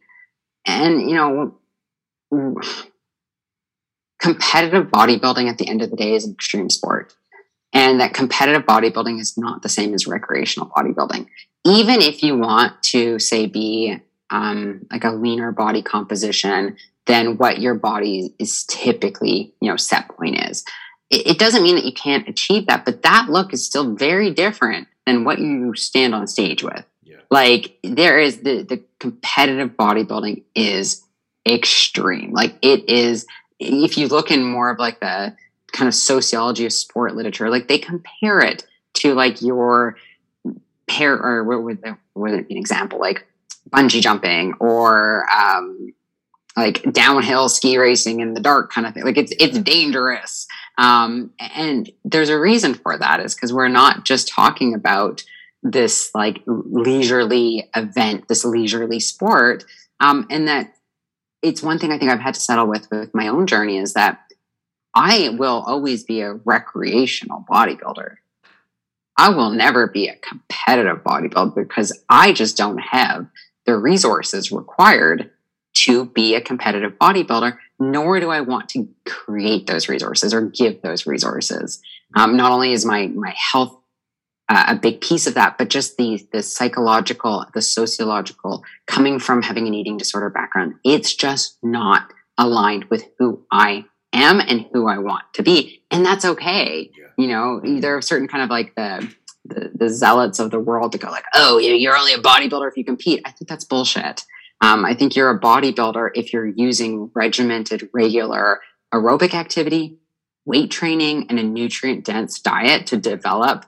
And, you know, competitive bodybuilding at the end of the day is an extreme sport. And that competitive bodybuilding is not the same as recreational bodybuilding. Even if you want to, say, be um, like a leaner body composition than what your body is typically, you know, set point is. It, it doesn't mean that you can't achieve that, but that look is still very different than what you stand on stage with. Like there is the the competitive bodybuilding is extreme. Like it is if you look in more of like the kind of sociology of sport literature, like they compare it to like your pair or what would, would it be an example like bungee jumping or um, like downhill ski racing in the dark kind of thing. Like it's it's dangerous. Um, and there's a reason for that is because we're not just talking about this like leisurely event, this leisurely sport. Um, and that it's one thing I think I've had to settle with with my own journey is that I will always be a recreational bodybuilder. I will never be a competitive bodybuilder because I just don't have the resources required to be a competitive bodybuilder, nor do I want to create those resources or give those resources. Um, not only is my my health uh, a big piece of that, but just the the psychological, the sociological, coming from having an eating disorder background, it's just not aligned with who I am and who I want to be, and that's okay. Yeah. You know, there are certain kind of like the, the the zealots of the world to go like, oh, you're only a bodybuilder if you compete. I think that's bullshit. Um, I think you're a bodybuilder if you're using regimented, regular aerobic activity, weight training, and a nutrient dense diet to develop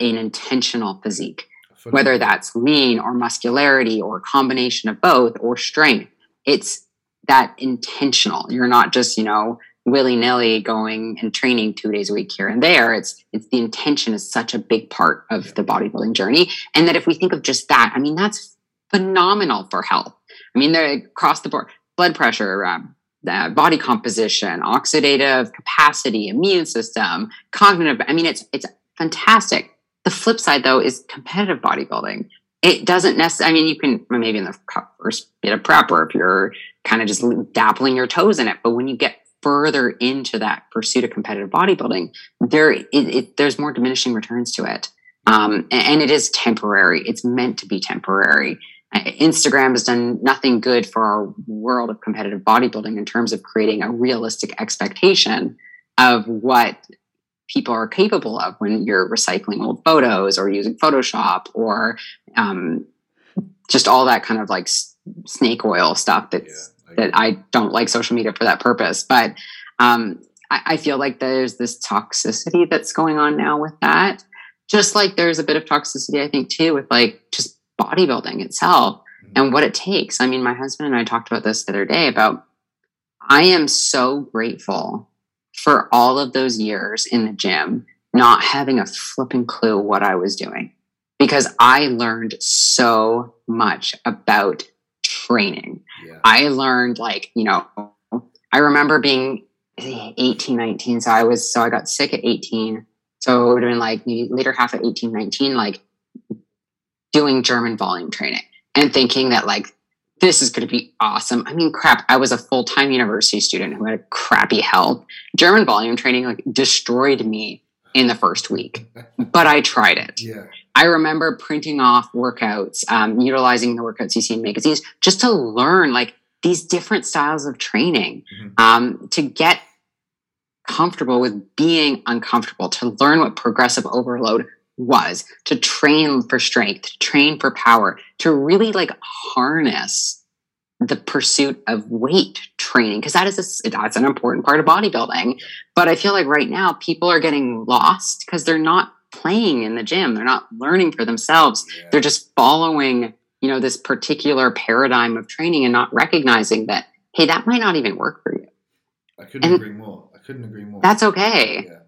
an intentional physique, whether that's lean or muscularity or combination of both or strength. It's that intentional. You're not just, you know, willy nilly going and training two days a week here and there. It's it's the intention is such a big part of yeah. the bodybuilding journey. And that if we think of just that, I mean, that's phenomenal for health. I mean, they're across the board, blood pressure, um, body composition, oxidative capacity, immune system, cognitive. I mean, it's it's fantastic. The flip side, though, is competitive bodybuilding. It doesn't necessarily, I mean, you can maybe in the first bit of prep or if you're kind of just dabbling your toes in it, but when you get further into that pursuit of competitive bodybuilding, there it, it, there's more diminishing returns to it. Um, and, and it is temporary. It's meant to be temporary. Instagram has done nothing good for our world of competitive bodybuilding in terms of creating a realistic expectation of what people are capable of when you're recycling old photos or using Photoshop or um, just all that kind of like snake oil stuff that's yeah, I that I don't like social media for that purpose. But um, I, I feel like there's this toxicity that's going on now with that. Just like there's a bit of toxicity, I think, too, with like just bodybuilding itself mm-hmm. and what it takes. I mean, my husband and I talked about this the other day about I am so grateful for all of those years in the gym, not having a flipping clue what I was doing because I learned so much about training. Yeah. I learned like, you know, I remember being 18, 19. So I was, so I got sick at 18. So it would have been like maybe later half of 18, 19, like doing German volume training and thinking that like this is going to be awesome. I mean, crap, I was a full time university student who had a crappy health. German volume training like destroyed me in the first week, [LAUGHS] but I tried it. Yeah. I remember printing off workouts, um, utilizing the workouts you see in magazines just to learn like these different styles of training Mhm. um, to get comfortable with being uncomfortable, to learn what progressive overload was, to train for strength, to train for power, to really like harness the pursuit of weight training because that is a that's an important part of bodybuilding. But I feel like right now people are getting lost because they're not playing in the gym. They're not learning for themselves. Yeah. They're just following, you know, this particular paradigm of training and not recognizing that hey, that might not even work for you. I couldn't and- agree more. I couldn't agree more. That's okay. yeah.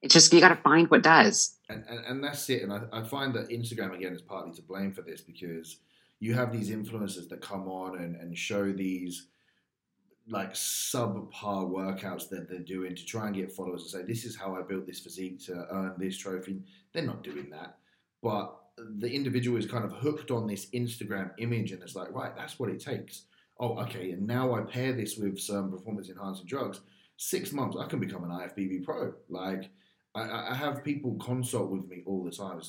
It's just you got to find what does. And, and, and that's it. And I, I find that Instagram again is partly to blame for this because you have these influencers that come on and, and show these like subpar workouts that they're doing to try and get followers and say this is how I built this physique to earn this trophy. They're not doing that, but the individual is kind of hooked on this Instagram image and it's like right, that's what it takes. Oh, okay, and now I pair this with some performance enhancing drugs. Six months, I can become an IFBB pro. Like I- I, have people consult with me all the time.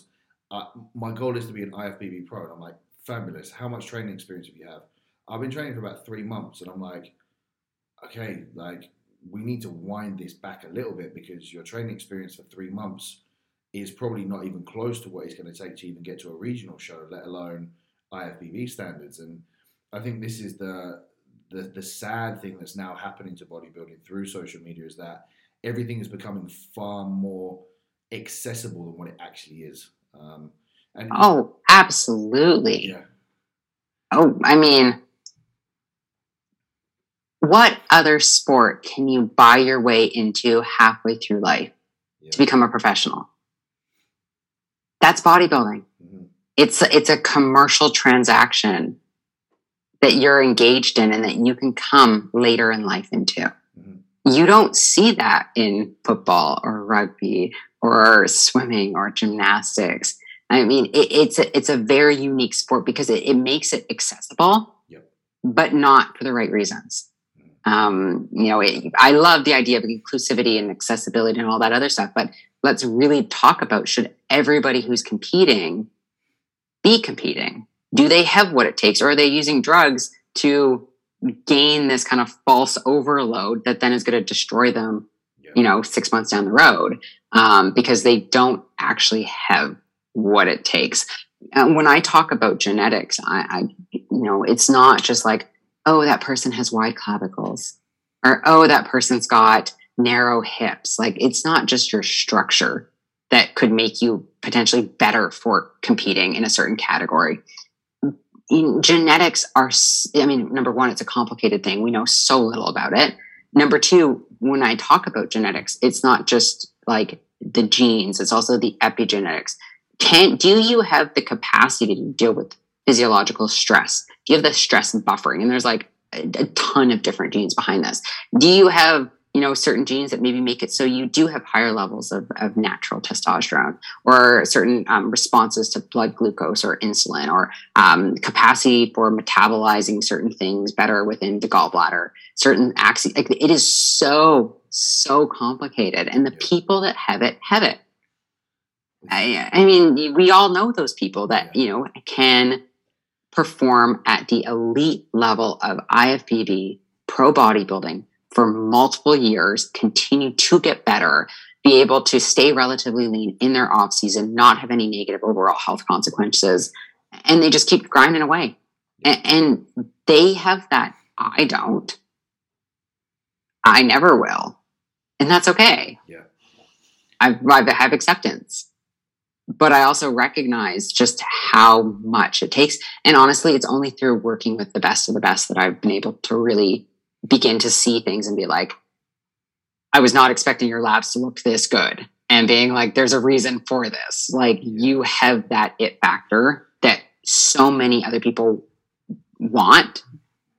Uh, my goal is to be an IFBB pro, and I'm like, fabulous. How much training experience have you have? I've been training for about three months, and I'm like, okay, like we need to wind this back a little bit because your training experience for three months is probably not even close to what it's going to take to even get to a regional show, let alone IFBB standards. And I think this is the the, the sad thing that's now happening to bodybuilding through social media is that everything is becoming far more accessible than what it actually is. Um, and Oh, absolutely. yeah, Oh, I mean, what other sport can you buy your way into halfway through life yeah. to become a professional? That's bodybuilding. Mhm. It's it's a commercial transaction that you're engaged in and that you can come later in life into. You don't see that in football or rugby or swimming or gymnastics. I mean, it, it's a, it's a very unique sport because it, it makes it accessible, Yep. but not for the right reasons. Um, you know, it, I love the idea of inclusivity and accessibility and all that other stuff, but let's really talk about should everybody who's competing be competing? Do they have what it takes, or are they using drugs to gain this kind of false overload that then is going to destroy them Yeah. you know six months down the road um, because they don't actually have what it takes. Uh, when i talk about genetics I, I you know it's not just like oh that person has wide clavicles or oh that person's got narrow hips. Like it's not just your structure that could make you potentially better for competing in a certain category genetics are i mean number one it's a complicated thing. We know so little about it. Number two when i talk about genetics it's not just like the genes it's also the epigenetics. Can do you have the capacity to deal with physiological stress? Do you have the stress buffering? And there's like a, a ton of different genes behind this. Do you have you know certain genes that maybe make it so you do have higher levels of, of natural testosterone or certain um, responses to blood glucose or insulin or um, capacity for metabolizing certain things better within the gallbladder. Certain axes like it is so so complicated and the people that have it have it. I, I mean we all know those people that you know can perform at the elite level of ifbb pro bodybuilding for multiple years continue to get better be able to stay relatively lean in their off season not have any negative overall health consequences and they just keep grinding away. And, and they have that i don't. I never will. And that's okay. Yeah. I, I have acceptance. But i also recognize just how much it takes. And honestly it's only through working with the best of the best that i've been able to really begin to see things and be like i was not expecting your labs to look this good and being like there's a reason for this like you have that it factor that so many other people want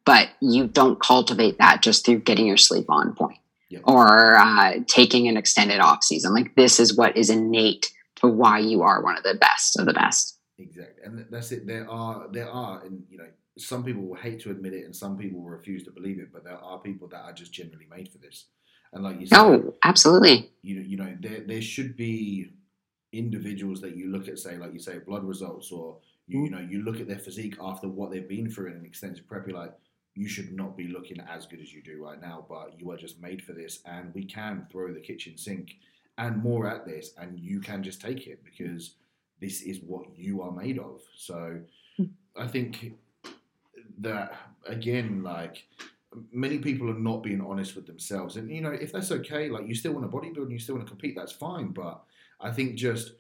but you don't cultivate that just through getting your sleep on point Yep. or uh, taking an extended off season. Like this is what is innate to why you are one of the best of the best. Exactly, and that's it. There are there are, and you know, some people will hate to admit it, and some people will refuse to believe it. But there are people that are just generally made for this, and like you said, Oh, absolutely. you know, you know, there there should be individuals that you look at, say, like you say, blood results, or you, mm. you know, you look at their physique after what they've been through in an extensive prep. You're like, you should not be looking as good as you do right now, but you are just made for this, and we can throw the kitchen sink and more at this, and you can just take it because this is what you are made of. So, hmm. I think that again, like many people are not being honest with themselves, and you know, if that's okay, like you still want to bodybuild and you still want to compete, that's fine. But I think just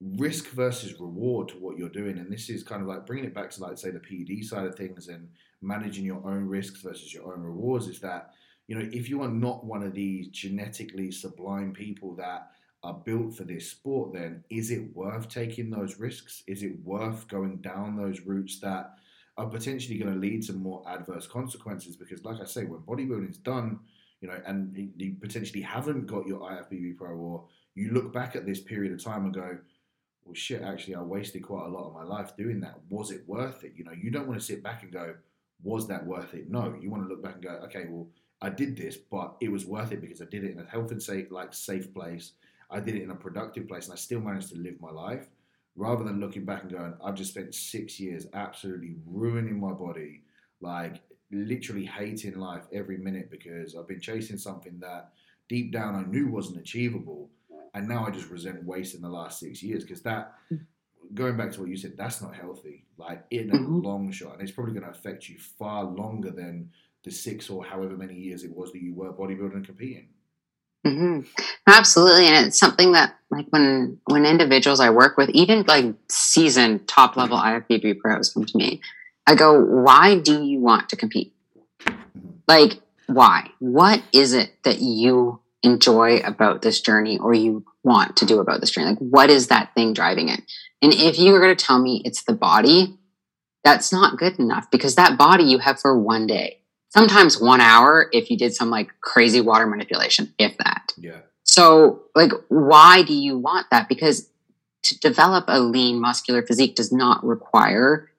risk versus reward to what you're doing, and this is kind of like bringing it back to like say the PED side of things and managing your own risks versus your own rewards. Is that you know if you are not one of these genetically sublime people that are built for this sport, then is it worth taking those risks? Is it worth going down those routes that are potentially going to lead to more adverse consequences? Because, like I say, when bodybuilding is done, you know, and you potentially haven't got your IFBB Pro, or you look back at this period of time and go, well, shit, actually, I wasted quite a lot of my life doing that. Was it worth it? You know, you don't want to sit back and go, was that worth it? No, you want to look back and go, okay, well, I did this, but it was worth it because I did it in a health and safe, like safe place. I did it in a productive place, and I still managed to live my life. Rather than looking back and going, I've just spent six years absolutely ruining my body, like literally hating life every minute because I've been chasing something that deep down I knew wasn't achievable, and now I just resent wasting the last six years because that. Going back to what you said, that's not healthy. Like in a Mhm. long shot, and it's probably going to affect you far longer than the six or however many years it was that you were bodybuilding and competing. Hmm Absolutely, and it's something that like when when individuals I work with, even like seasoned top level IFBB pros come to me, I go, "Why do you want to compete? Like, why? What is it that you enjoy about this journey, or you want to do about this journey? Like, what is that thing driving it? And if you were going to tell me it's the body, that's not good enough because that body you have for one day, sometimes one hour if you did some like crazy water manipulation, if that. Yeah, So, like, why do you want that? Because to develop a lean muscular physique does not require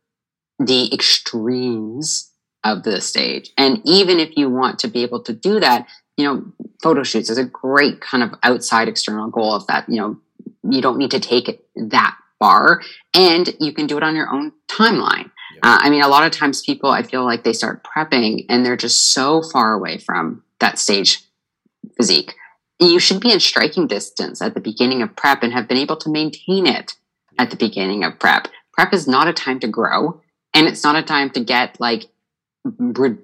the extremes of the stage. And even if you want to be able to do that, you know, photo shoots is a great kind of outside external goal of that, you know, you don't need to take it that far and you can do it on your own timeline. Uh, I mean, a lot of times people, I feel like they start prepping and they're just so far away from that stage physique. You should be in striking distance at the beginning of prep and have been able to maintain it at the beginning of prep. Prep is not a time to grow and it's not a time to get like re-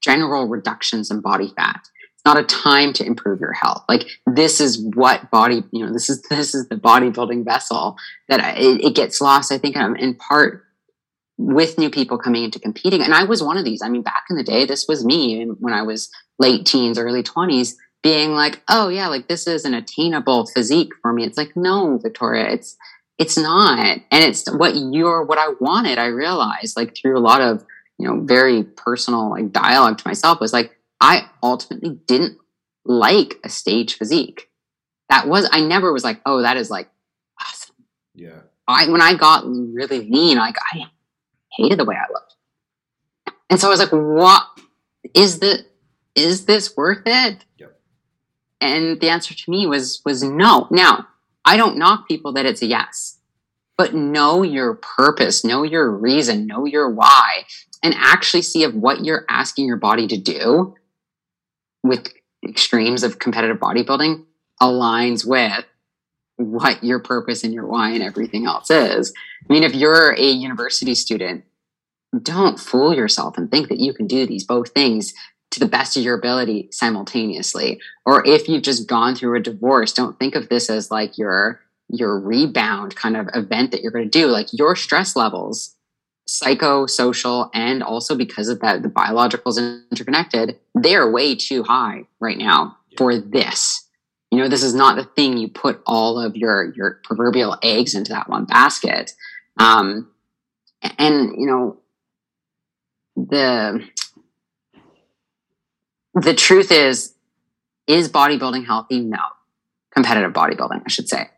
general reductions in body fat. It's not a time to improve your health. Like this is what body, you know, this is this is the bodybuilding vessel that I, it, it gets lost. I think um, in part with new people coming into competing, and I was one of these. I mean, back in the day, this was me when I was late teens, early twenties, being like, "Oh yeah, like this is an attainable physique for me." It's like, no, Victoria, it's it's not, and it's what you're what I wanted. I realized, like through a lot of you know very personal like dialogue to myself, was like I ultimately didn't like a stage physique. That was I never was like, oh, that is like awesome. yeah, I when I got really lean, like I hated the way I looked, and so I was like, what is the is this worth it? Yep. And the answer to me was was no. Now I don't knock people that it's a yes, but know your purpose, know your reason, know your why, and actually see if what you're asking your body to do with extremes of competitive bodybuilding aligns with what your purpose and your why and everything else is. I mean, if you're a university student, don't fool yourself and think that you can do these both things to the best of your ability simultaneously. Or if you've just gone through a divorce, don't think of this as like your your rebound kind of event that you're going to do. Like your stress levels, psychosocial, and also because of that, the biologicals interconnected, they are way too high right now for this. You know, this is not the thing you put all of your your proverbial eggs into that one basket. Um, and you know, the the truth is, is bodybuilding healthy? No. Competitive bodybuilding, I should say.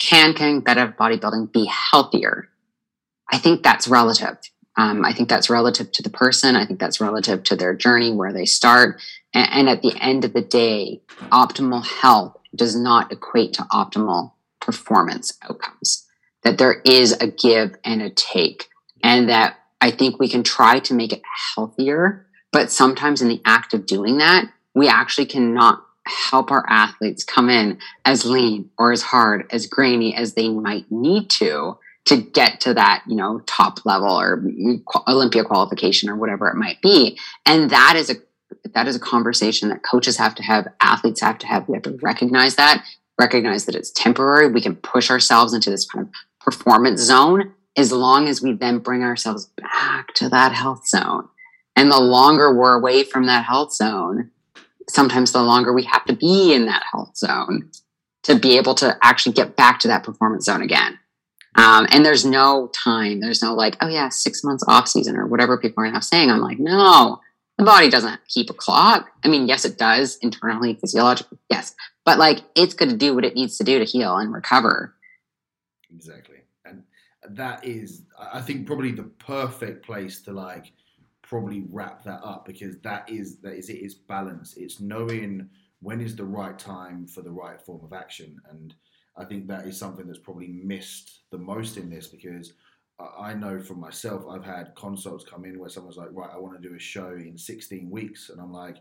Can competitive bodybuilding be healthier? I think that's relative. Um, I think that's relative to the person. I think that's relative to their journey, where they start. And, at the end of the day, optimal health does not equate to optimal performance outcomes. That there is a give and a take, and that I think we can try to make it healthier. But sometimes in the act of doing that, we actually cannot help our athletes come in as lean or as hard, as grainy as they might need to to get to that, you know, top level or Olympia qualification or whatever it might be. And that is a that is a conversation that coaches have to have, athletes have to have. We have to recognize that, recognize that it's temporary. We can push ourselves into this kind of performance zone as long as we then bring ourselves back to that health zone. And the longer we're away from that health zone, sometimes the longer we have to be in that health zone to be able to actually get back to that performance zone again. Um, and there's no time. There's no like, oh yeah, six months off season or whatever people are now saying. I'm like, no, the body doesn't keep a clock. I mean, yes, it does internally, physiologically, yes, but like it's going to do what it needs to do to heal and recover. Exactly, and that is, I think, probably the perfect place to like probably wrap that up because that is that is it is balance. It's knowing when is the right time for the right form of action and I think that is something that's probably missed the most in this because I know from myself, I've had consults come in where someone's like, right, I want to do a show in 16 weeks. And I'm like,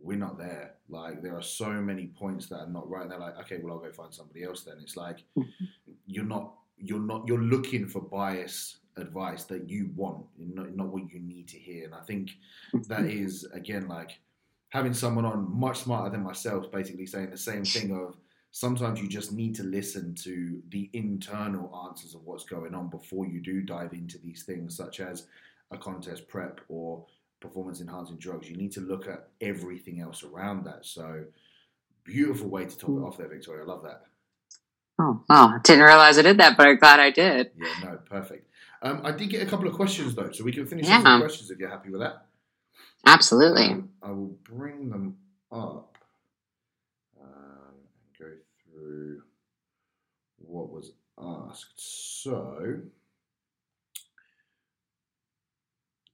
we're not there. Like, there are so many points that are not right. And they're like, okay, well, I'll go find somebody else then. It's like, mm-hmm. you're not, you're not, you're looking for bias advice that you want, not, not what you need to hear. And I think that mm-hmm. again, like having someone on much smarter than myself basically saying the same thing of, sometimes you just need to listen to the internal answers of what's going on before you do dive into these things, such as a contest prep or performance enhancing drugs. You need to look at everything else around that. So, beautiful way to top it mm. off there, Victoria. I love that. Oh, well, didn't realize I did that, but I'm glad I did. Yeah, no, perfect. Um, I did get a couple of questions though, so we can finish yeah. some questions if you're happy with that. Absolutely. Um, I will bring them up. Through what was asked. So,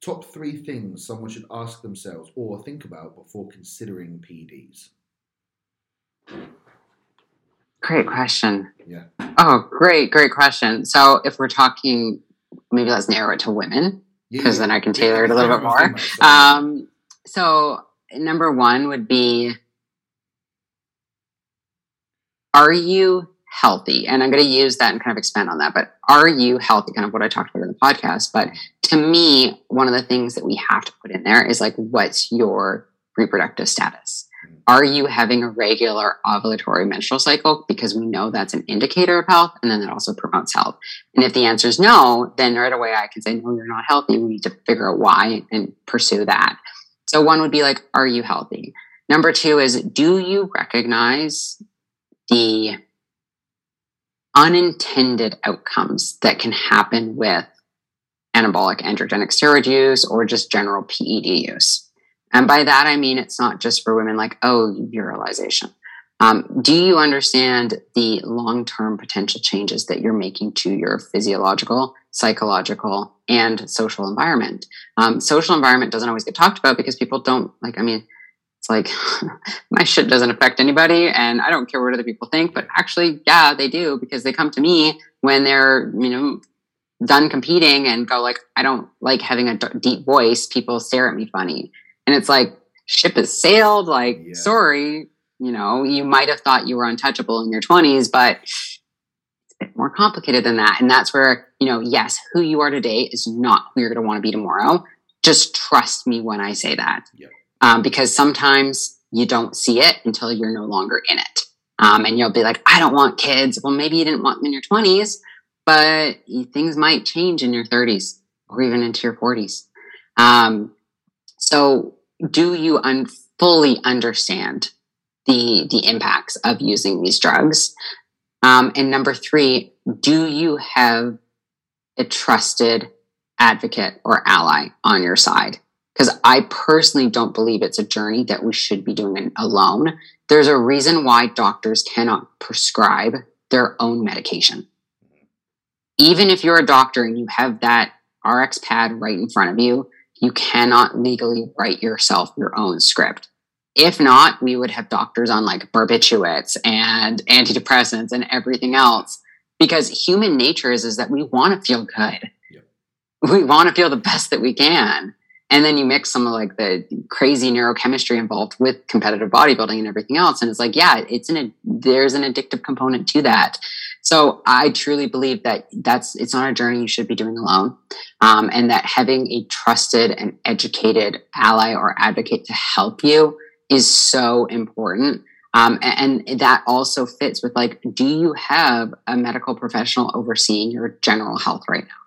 top three things someone should ask themselves or think about before considering PEDs. Great question. Yeah. Oh, great, great question. So, if we're talking, maybe let's narrow it to women because yeah, then I can tailor yeah, it a little bit more. Um, so, number one would be are you healthy? And I'm going to use that and kind of expand on that. But are you healthy? Kind of what I talked about in the podcast. But to me, one of the things that we have to put in there is like, what's your reproductive status? Are you having a regular ovulatory menstrual cycle? Because we know that's an indicator of health, and then that also promotes health. And if the answer is no, then right away I can say, no, you're not healthy. We need to figure out why and pursue that. So, one would be like, are you healthy? Number two is, do you recognize the unintended outcomes that can happen with anabolic androgenic steroid use or just general PED use. And by that, I mean it's not just for women like, oh, virilization. Um, do you understand the long term potential changes that you're making to your physiological, psychological, and social environment? Um, social environment doesn't always get talked about because people don't like, I mean, it's like [LAUGHS] my shit doesn't affect anybody and I don't care what other people think, but actually, yeah, they do because they come to me when they're, you know, done competing and go like, I don't like having a deep voice. People stare at me funny. And it's like, ship has sailed. Like, yeah. sorry, you know, you might have thought you were untouchable in your 20s, but it's a bit more complicated than that. And that's where, you know, yes, who you are today is not who you're going to want to be tomorrow. Just trust me when I say that. Yeah um, because sometimes you don't see it until you're no longer in it. Um, and you'll be like, I don't want kids. Well, maybe you didn't want them in your 20s, but things might change in your 30s or even into your 40s. Um, so, do you un- fully understand the the impacts of using these drugs? Um, and number three, do you have a trusted advocate or ally on your side. Because I personally don't believe it's a journey that we should be doing alone. There's a reason why doctors cannot prescribe their own medication. Even if you're a doctor and you have that RX pad right in front of you, you cannot legally write yourself your own script. If not, we would have doctors on like barbiturates and antidepressants and everything else because human nature is, is that we want to feel good. Yep. We want to feel the best that we can. And then you mix some of like the crazy neurochemistry involved with competitive bodybuilding and everything else. And it's like, yeah, it's an, there's an addictive component to that. So I truly believe that that's, it's not a journey you should be doing alone. Um, and that having a trusted and educated ally or advocate to help you is so important. Um, and, and, that also fits with like, do you have a medical professional overseeing your general health right now?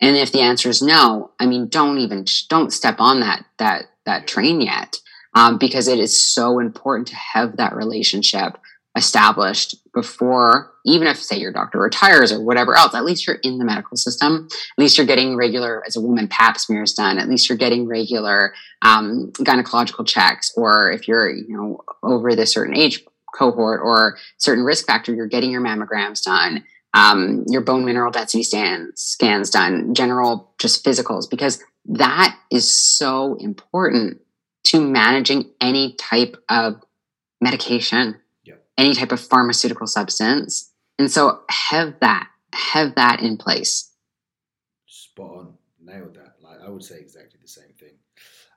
And if the answer is no, I mean, don't even don't step on that that that train yet, um, because it is so important to have that relationship established before, even if say your doctor retires or whatever else. At least you're in the medical system. At least you're getting regular, as a woman, Pap smears done. At least you're getting regular um, gynecological checks, or if you're you know over the certain age cohort or certain risk factor, you're getting your mammograms done um, your bone mineral density scans, scans done, general just physicals, because that is so important to managing any type of medication, yeah. any type of pharmaceutical substance. And so have that, have that in place. Spot on. Nailed that. Like I would say exactly the same thing.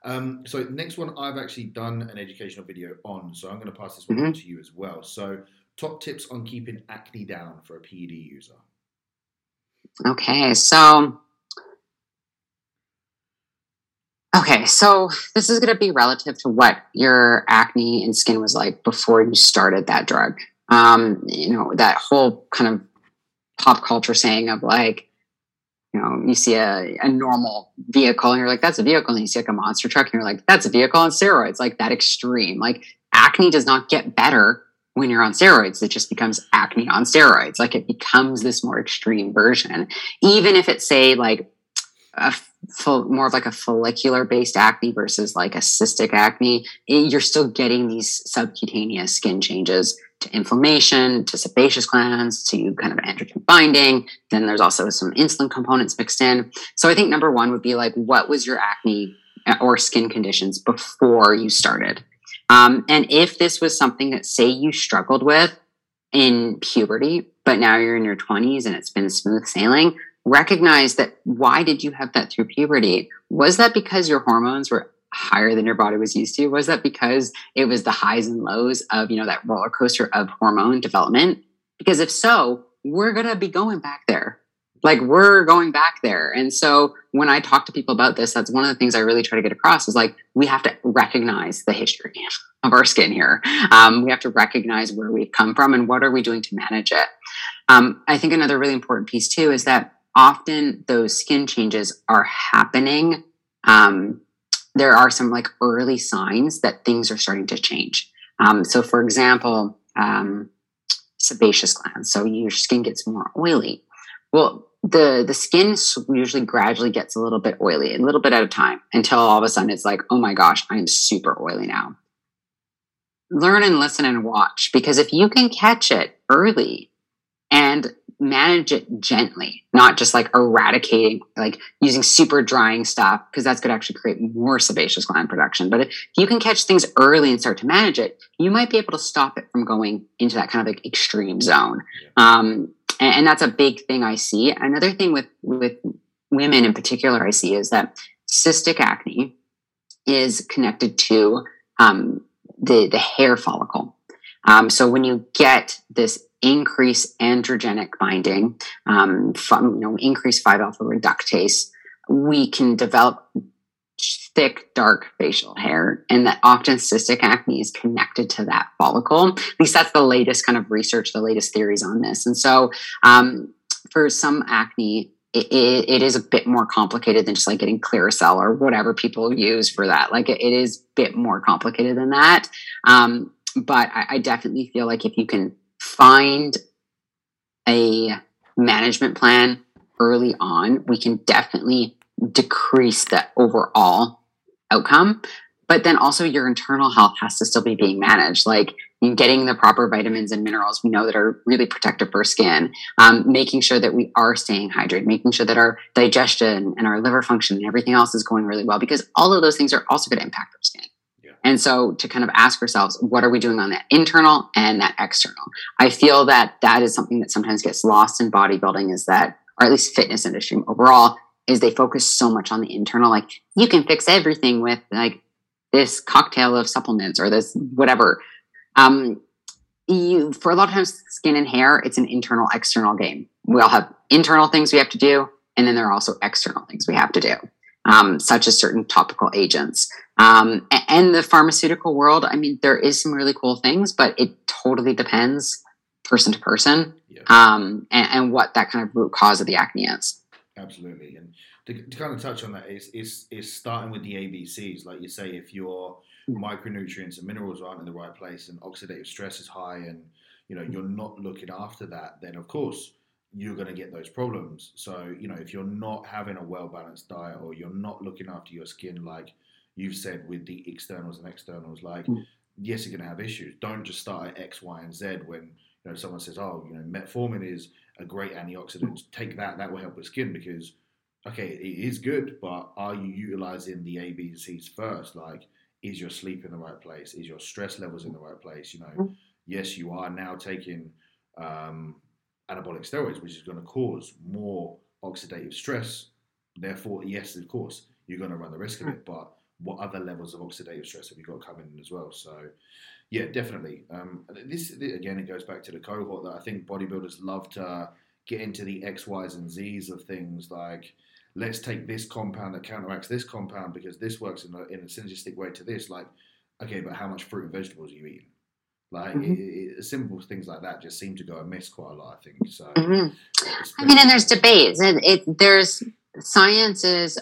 Um, so next one I've actually done an educational video on, so I'm going to pass this one mm-hmm. to you as well. So Top tips on keeping acne down for a PED user. Okay, so Okay, so this is going to be relative to what your acne and skin was like before you started that drug. Um, you know, that whole kind of pop culture saying of like, you know, you see a, a normal vehicle and you're like, that's a vehicle. And you see like a monster truck and you're like, that's a vehicle on steroids, like that extreme. Like acne does not get better when you're on steroids, it just becomes acne on steroids. Like it becomes this more extreme version. Even if it's say like a full, more of like a follicular based acne versus like a cystic acne, you're still getting these subcutaneous skin changes to inflammation, to sebaceous glands, to kind of androgen binding. Then there's also some insulin components mixed in. So I think number one would be like, what was your acne uh, or skin conditions before you started? Um, and if this was something that, say, you struggled with in puberty, but now you're in your 20s and it's been smooth sailing, recognize that why did you have that through puberty? Was that because your hormones were higher than your body was used to? Was that because it was the highs and lows of, you know, that roller coaster of hormone development? Because if so, we're going to be going back there like we're going back there. And so when i talk to people about this that's one of the things i really try to get across is like we have to recognize the history of our skin here. Um, we have to recognize where we've come from and what are we doing to manage it. Um, i think another really important piece too is that often those skin changes are happening um, there are some like early signs that things are starting to change. Um, so for example um, sebaceous glands. So your skin gets more oily. Well the the skin usually gradually gets a little bit oily, a little bit at a time, until all of a sudden it's like, oh my gosh, I'm super oily now. Learn and listen and watch because if you can catch it early and manage it gently, not just like eradicating, like using super drying stuff, because that's going to actually create more sebaceous gland production. But if you can catch things early and start to manage it, you might be able to stop it from going into that kind of like extreme zone. Um, and, and that's a big thing I see. Another thing with with women in particular, I see is that cystic acne is connected to um, the the hair follicle. Um, so when you get this increased androgenic binding um, from you know increased 5 alpha reductase, we can develop thick, dark facial hair, and that often cystic acne is connected to that follicle. At least that's the latest kind of research, the latest theories on this. And so, um, for some acne, it, it, it is a bit more complicated than just like getting Clearasil or whatever people use for that. Like it, it is a bit more complicated than that. Um, but I, I definitely feel like if you can find a management plan early on, we can definitely decrease the overall outcome. But then also your internal health has to still be being managed. Like getting the proper vitamins and minerals we know that are really protective for skin, um, making sure that we are staying hydrated, making sure that our digestion and our liver function and everything else is going really well, because all of those things are also going to impact our skin. And so to kind of ask ourselves, what are we doing on that internal and that external? I feel that that is something that sometimes gets lost in bodybuilding is that, or at least fitness industry overall, is they focus so much on the internal. Like you can fix everything with like this cocktail of supplements or this whatever. Um, you, for a lot of times, skin and hair, it's an internal external game. We all have internal things we have to do, and then there are also external things we have to do, um, such as certain topical agents. Um, and the pharmaceutical world, I mean, there is some really cool things, but it totally depends person to person yeah. um, and, and, what that kind of root cause of the acne is. Absolutely. And to, to, kind of touch on that is, is, is starting with the ABCs. Like you say, if your mm. micronutrients and minerals aren't in the right place and oxidative stress is high and you know you're not looking after that, then of course you're going to get those problems. So, you know, if you're not having a well balanced diet or you're not looking after your skin like you've said with the externals and externals, like mm. yes, you're going to have issues. Don't just start at X, Y, and Z when you know someone says, "Oh, you know, metformin is a great antioxidant. Take that; that will help with skin." Because okay, it is good, but are you utilizing the A, B, and C's first? Like, is your sleep in the right place? Is your stress levels in the right place? You know, mm. yes, you are now taking um, anabolic steroids, which is going to cause more oxidative stress. Therefore, yes, of course, you're going to run the risk of mm. it, but what other levels of oxidative stress have you got coming in as well? So, yeah, definitely. Um, this again, it goes back to the cohort that I think bodybuilders love to get into the X, Y's, and Z's of things like let's take this compound that counteracts this compound because this works in a, in a synergistic way to this. Like, okay, but how much fruit and vegetables are you eating? Like mm-hmm. it, it, simple things like that just seem to go amiss quite a lot. I think so. Mm-hmm. I mean, and there's debates. It, it, there's science is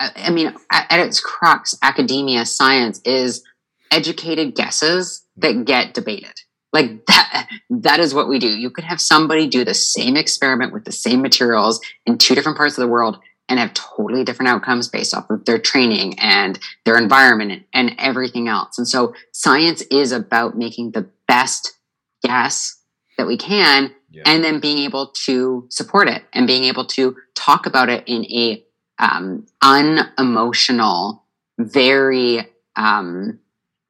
I mean, at its crux, academia, science is educated guesses that get debated. Like that, that is what we do. You could have somebody do the same experiment with the same materials in two different parts of the world and have totally different outcomes based off of their training and their environment and everything else. And so science is about making the best guess that we can yeah. and then being able to support it and being able to talk about it in a um, unemotional, very um,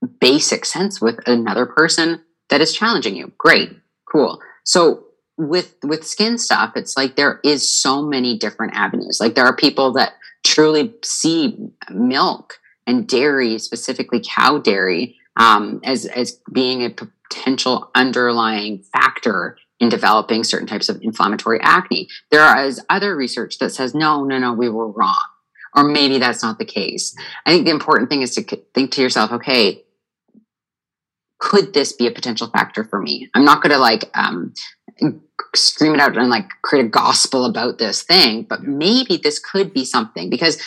basic sense with another person that is challenging you. Great, cool. So with with skin stuff, it's like there is so many different avenues. Like there are people that truly see milk and dairy, specifically cow dairy, um, as as being a potential underlying factor in developing certain types of inflammatory acne. There is other research that says, no, no, no, we were wrong. Or maybe that's not the case. I think the important thing is to think to yourself, okay, could this be a potential factor for me? I'm not going to like um, scream it out and like create a gospel about this thing, but maybe this could be something because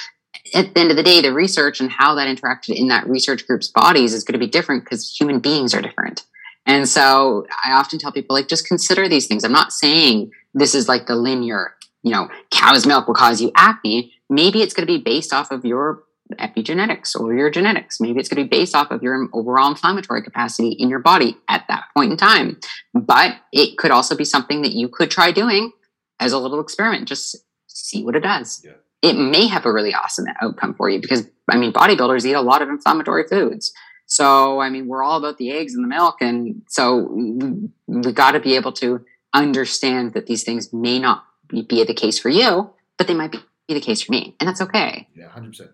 at the end of the day, the research and how that interacted in that research group's bodies is going to be different because human beings are different. And so I often tell people, like, just consider these things. I'm not saying this is like the linear, you know, cow's milk will cause you acne. Maybe it's going to be based off of your epigenetics or your genetics. Maybe it's going to be based off of your overall inflammatory capacity in your body at that point in time. But it could also be something that you could try doing as a little experiment. Just see what it does. Yeah. It may have a really awesome outcome for you because, I mean, bodybuilders eat a lot of inflammatory foods. So, I mean, we're all about the eggs and the milk. And so we, we got to be able to understand that these things may not be, be the case for you, but they might be the case for me. And that's okay. Yeah, 100%.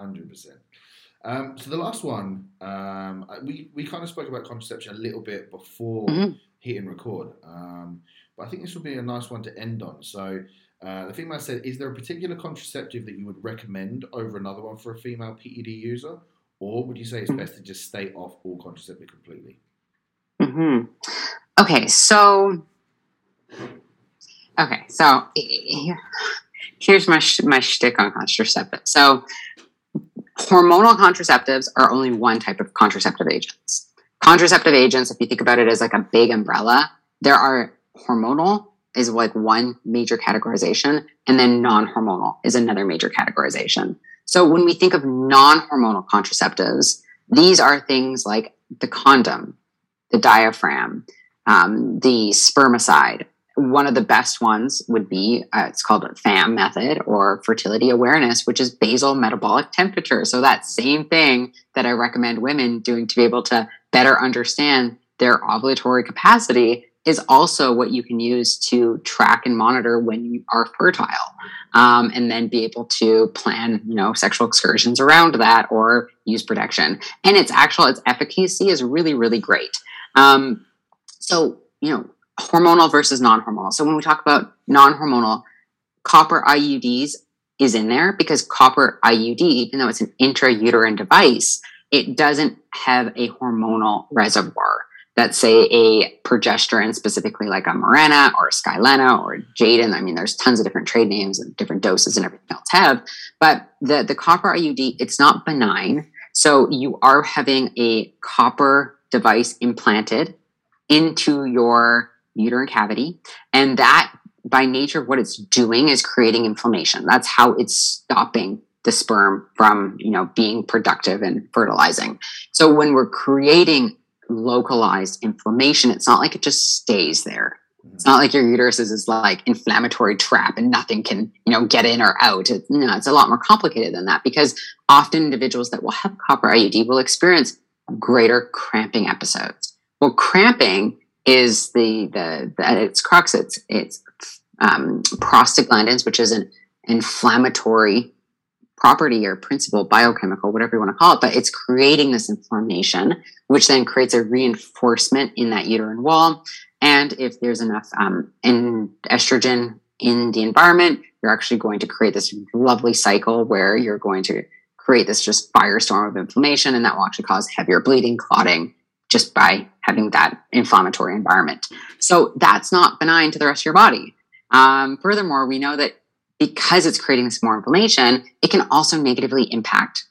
100%. Um, so the last one, um, we, we kind of spoke about contraception a little bit before mm-hmm. hitting record. Um, but I think this would be a nice one to end on. So uh, the female said, is there a particular contraceptive that you would recommend over another one for a female PED user? Or would you say it's best to just stay off all contraceptive completely? Mm-hmm. Okay, so okay, so [LAUGHS] here's my my shtick on contraceptives. So hormonal contraceptives are only one type of contraceptive agents. Contraceptive agents, if you think about it as like a big umbrella, there are hormonal is like one major categorization, and then non hormonal is another major categorization. So when we think of non hormonal contraceptives, these are things like the condom, the diaphragm, um, the spermicide. One of the best ones would be uh, it's called FAM method or fertility awareness, which is basal metabolic temperature. So that same thing that I recommend women doing to be able to better understand their ovulatory capacity is also what you can use to track and monitor when you are fertile um, and then be able to plan you know sexual excursions around that or use protection and its actual its efficacy is really really great um, so you know hormonal versus non-hormonal so when we talk about non-hormonal copper iuds is in there because copper iud even though it's an intrauterine device it doesn't have a hormonal reservoir that say a progesterone, specifically like a Mirena or a Skylena or Jaden. I mean, there's tons of different trade names and different doses and everything else have. But the, the copper IUD, it's not benign. So you are having a copper device implanted into your uterine cavity. And that, by nature of what it's doing, is creating inflammation. That's how it's stopping the sperm from you know being productive and fertilizing so when we're creating localized inflammation. It's not like it just stays there. It's not like your uterus is this like inflammatory trap and nothing can, you know, get in or out. It, no, it's a lot more complicated than that because often individuals that will have copper IUD will experience greater cramping episodes. Well, cramping is the the, the at its crux. It's it's um, prostaglandins, which is an inflammatory property or principle, biochemical, whatever you want to call it, but it's creating this inflammation, which then creates a reinforcement in that uterine wall. And if there's enough um, in estrogen in the environment, you're actually going to create this lovely cycle where you're going to create this just firestorm of inflammation, and that will actually cause heavier bleeding, clotting, just by having that inflammatory environment. So that's not benign to the rest of your body. Um, furthermore, we know that because it's creating this more inflammation, it can also negatively impact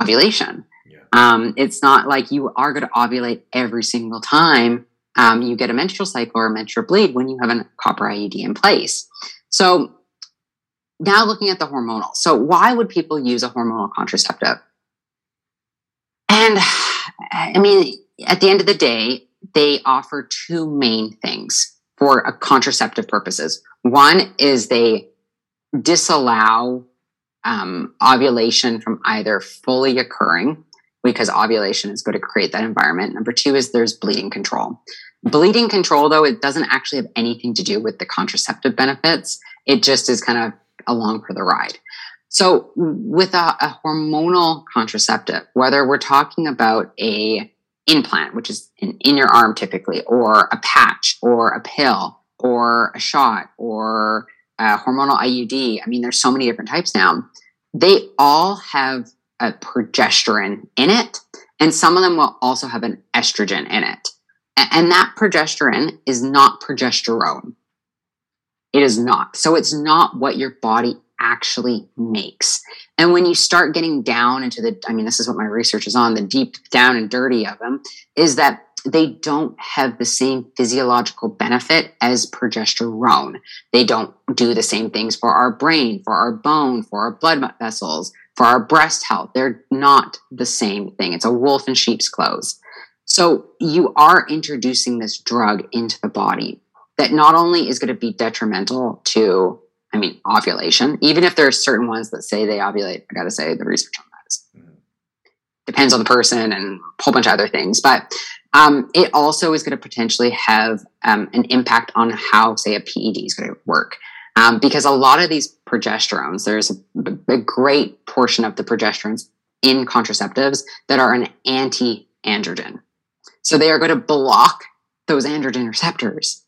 ovulation. Yeah. Um, it's not like you are going to ovulate every single time um, you get a menstrual cycle or a menstrual bleed when you have a copper IUD in place. So now looking at the hormonal. So why would people use a hormonal contraceptive? And I mean, at the end of the day, they offer two main things for a contraceptive purposes. One is they disallow um, ovulation from either fully occurring because ovulation is going to create that environment. Number two is there's bleeding control. Bleeding control, though, it doesn't actually have anything to do with the contraceptive benefits. It just is kind of along for the ride. So, with a, a hormonal contraceptive, whether we're talking about a implant, which is in, in your arm typically, or a patch, or a pill, or a shot, or a hormonal IUD. I mean, there's so many different types now. They all have a progesterone in it, and some of them will also have an estrogen in it. And that progesterone is not progesterone. It is not. So it's not what your body actually makes. And when you start getting down into the, I mean, this is what my research is on, the deep down and dirty of them, is that they don't have the same physiological benefit as progesterone. They don't do the same things for our brain, for our bone, for our blood vessels, for our breast health. They're not the same thing. It's a wolf in sheep's clothes. So you are introducing this drug into the body that not only is going to be detrimental to, I mean, ovulation, even if there are certain ones that say they ovulate, I got to say the research on that is mm-hmm. depends on the person and a whole bunch of other things. But um, it also is going to potentially have um, an impact on how, say, a PED is going to work. Um, because a lot of these progesterones, there's a, a, great portion of the progesterones in contraceptives that are an anti androgen. So they are going to block those androgen receptors.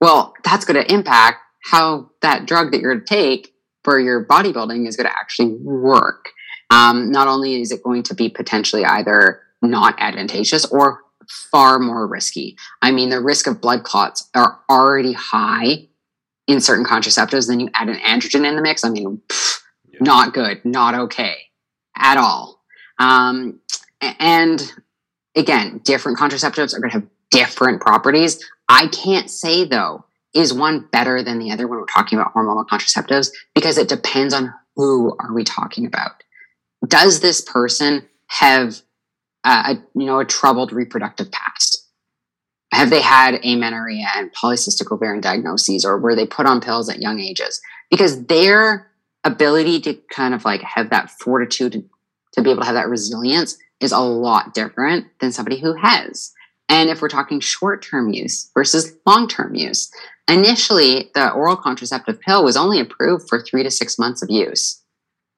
Well, that's going to impact how that drug that you're going to take for your bodybuilding is going to actually work. Um, not only is it going to be potentially either not advantageous or far more risky. I mean, the risk of blood clots are already high in certain contraceptives. Then you add an androgen in the mix. I mean, pff, yeah. not good, not okay at all. Um, and again, different contraceptives are going to have different properties. I can't say though is one better than the other when we're talking about hormonal contraceptives? Because it depends on who are we talking about. Does this person have a, you know a troubled reproductive past? Have they had amenorrhea and polycystic ovarian diagnoses, or were they put on pills at young ages? Because their ability to kind of like have that fortitude to, to be able to have that resilience is a lot different than somebody who has. And if we're talking short term use versus long term use, initially the oral contraceptive pill was only approved for three to six months of use.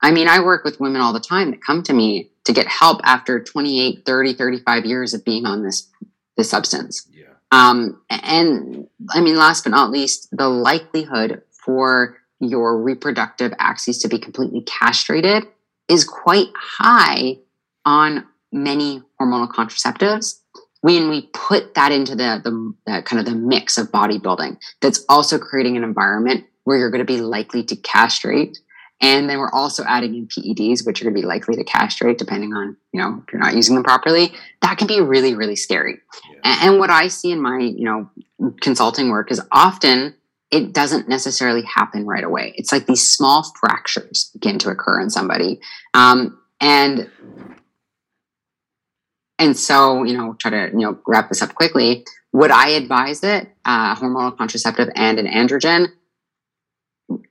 I mean, I work with women all the time that come to me to get help after 28, 30, 35 years of being on this, this substance. Yeah. Um, and I mean, last but not least, the likelihood for your reproductive axes to be completely castrated is quite high on many hormonal contraceptives when we put that into the, the, the, kind of the mix of bodybuilding that's also creating an environment where you're going to be likely to castrate. And then we're also adding in peds which are going to be likely to castrate depending on you know if you're not using them properly. That can be really really scary. Yeah. and, and what i see in my you know consulting work is often it doesn't necessarily happen right away. It's like these small fractures begin to occur in somebody. Um, and and so, you know, try to, you know, wrap this up quickly. Would I advise it, uh, hormonal contraceptive and an androgen?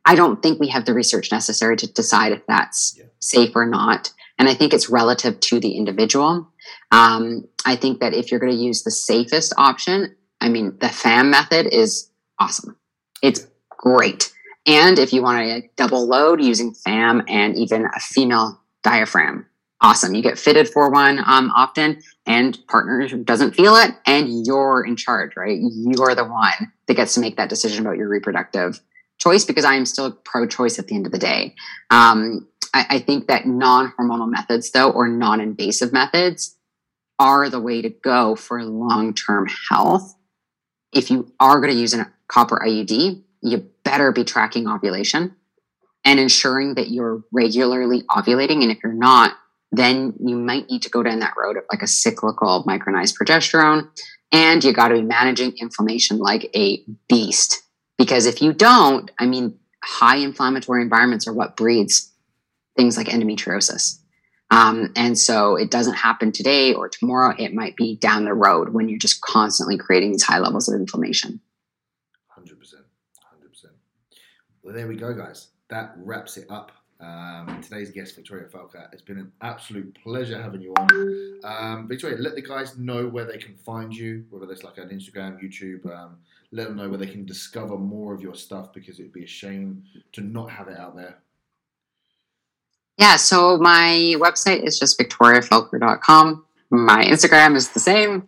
I don't think we have the research necessary to decide if that's yeah. safe or not. And I think it's relative to the individual. Um, I think that if you're going to use the safest option, I mean, the FAM method is awesome. It's great. And if you want to double load using FAM and even a female diaphragm, awesome. You get fitted for one um, often, and partner doesn't feel it, and you're in charge, right? You're the one that gets to make that decision about your reproductive choice because I am still pro-choice at the end of the day. Um, I, I think that non-hormonal methods, though, or non-invasive methods, are the way to go for long-term health. If you are going to use a copper IUD, you better be tracking ovulation and ensuring that you're regularly ovulating. And if you're not, then you might need to go down that road of like a cyclical micronized progesterone. And you got to be managing inflammation like a beast. Because if you don't, I mean, high inflammatory environments are what breeds things like endometriosis. Um, and so it doesn't happen today or tomorrow. It might be down the road when you're just constantly creating these high levels of inflammation. 100%. 100%. Well, there we go, guys. That wraps it up um, today's guest, Victoria Felkar. It's been an absolute pleasure having you on. Um, Victoria, let the guys know where they can find you, whether that's like on Instagram, YouTube. Um, let them know where they can discover more of your stuff because it'd be a shame to not have it out there. Yeah, so my website is just victoriafelkar.com. My Instagram is the same.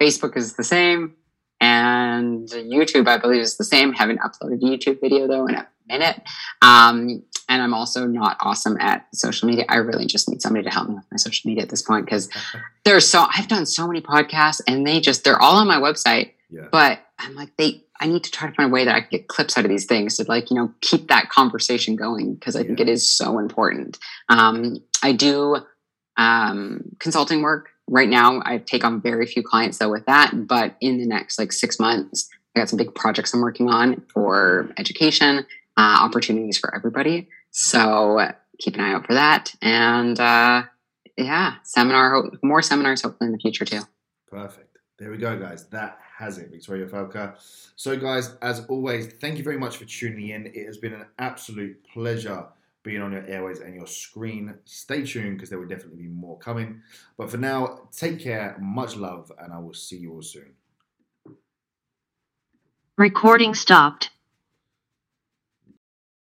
Facebook is the same. And YouTube, I believe, is the same. Haven't uploaded a YouTube video though in a minute. Um, and I'm also not awesome at social media. I really just need somebody to help me with my social media at this point because [LAUGHS] there's so I've done so many podcasts and they just they're all on my website. Yeah. But I'm like they I need to try to find a way that I can get clips out of these things to like you know keep that conversation going because I yeah. think it is so important. Um, I do um, consulting work right now. I take on very few clients though with that, but in the next like six months, I got some big projects I'm working on for education uh, opportunities for everybody. So keep an eye out for that. And uh, yeah, seminar, more seminars hopefully in the future too. Perfect. There we go, guys. That has it, Victoria Felkar. So, guys, as always, thank you very much for tuning in. It has been an absolute pleasure being on your airways and your screen. Stay tuned because there will definitely be more coming. But for now, take care, much love, and I will see you all soon. Recording stopped.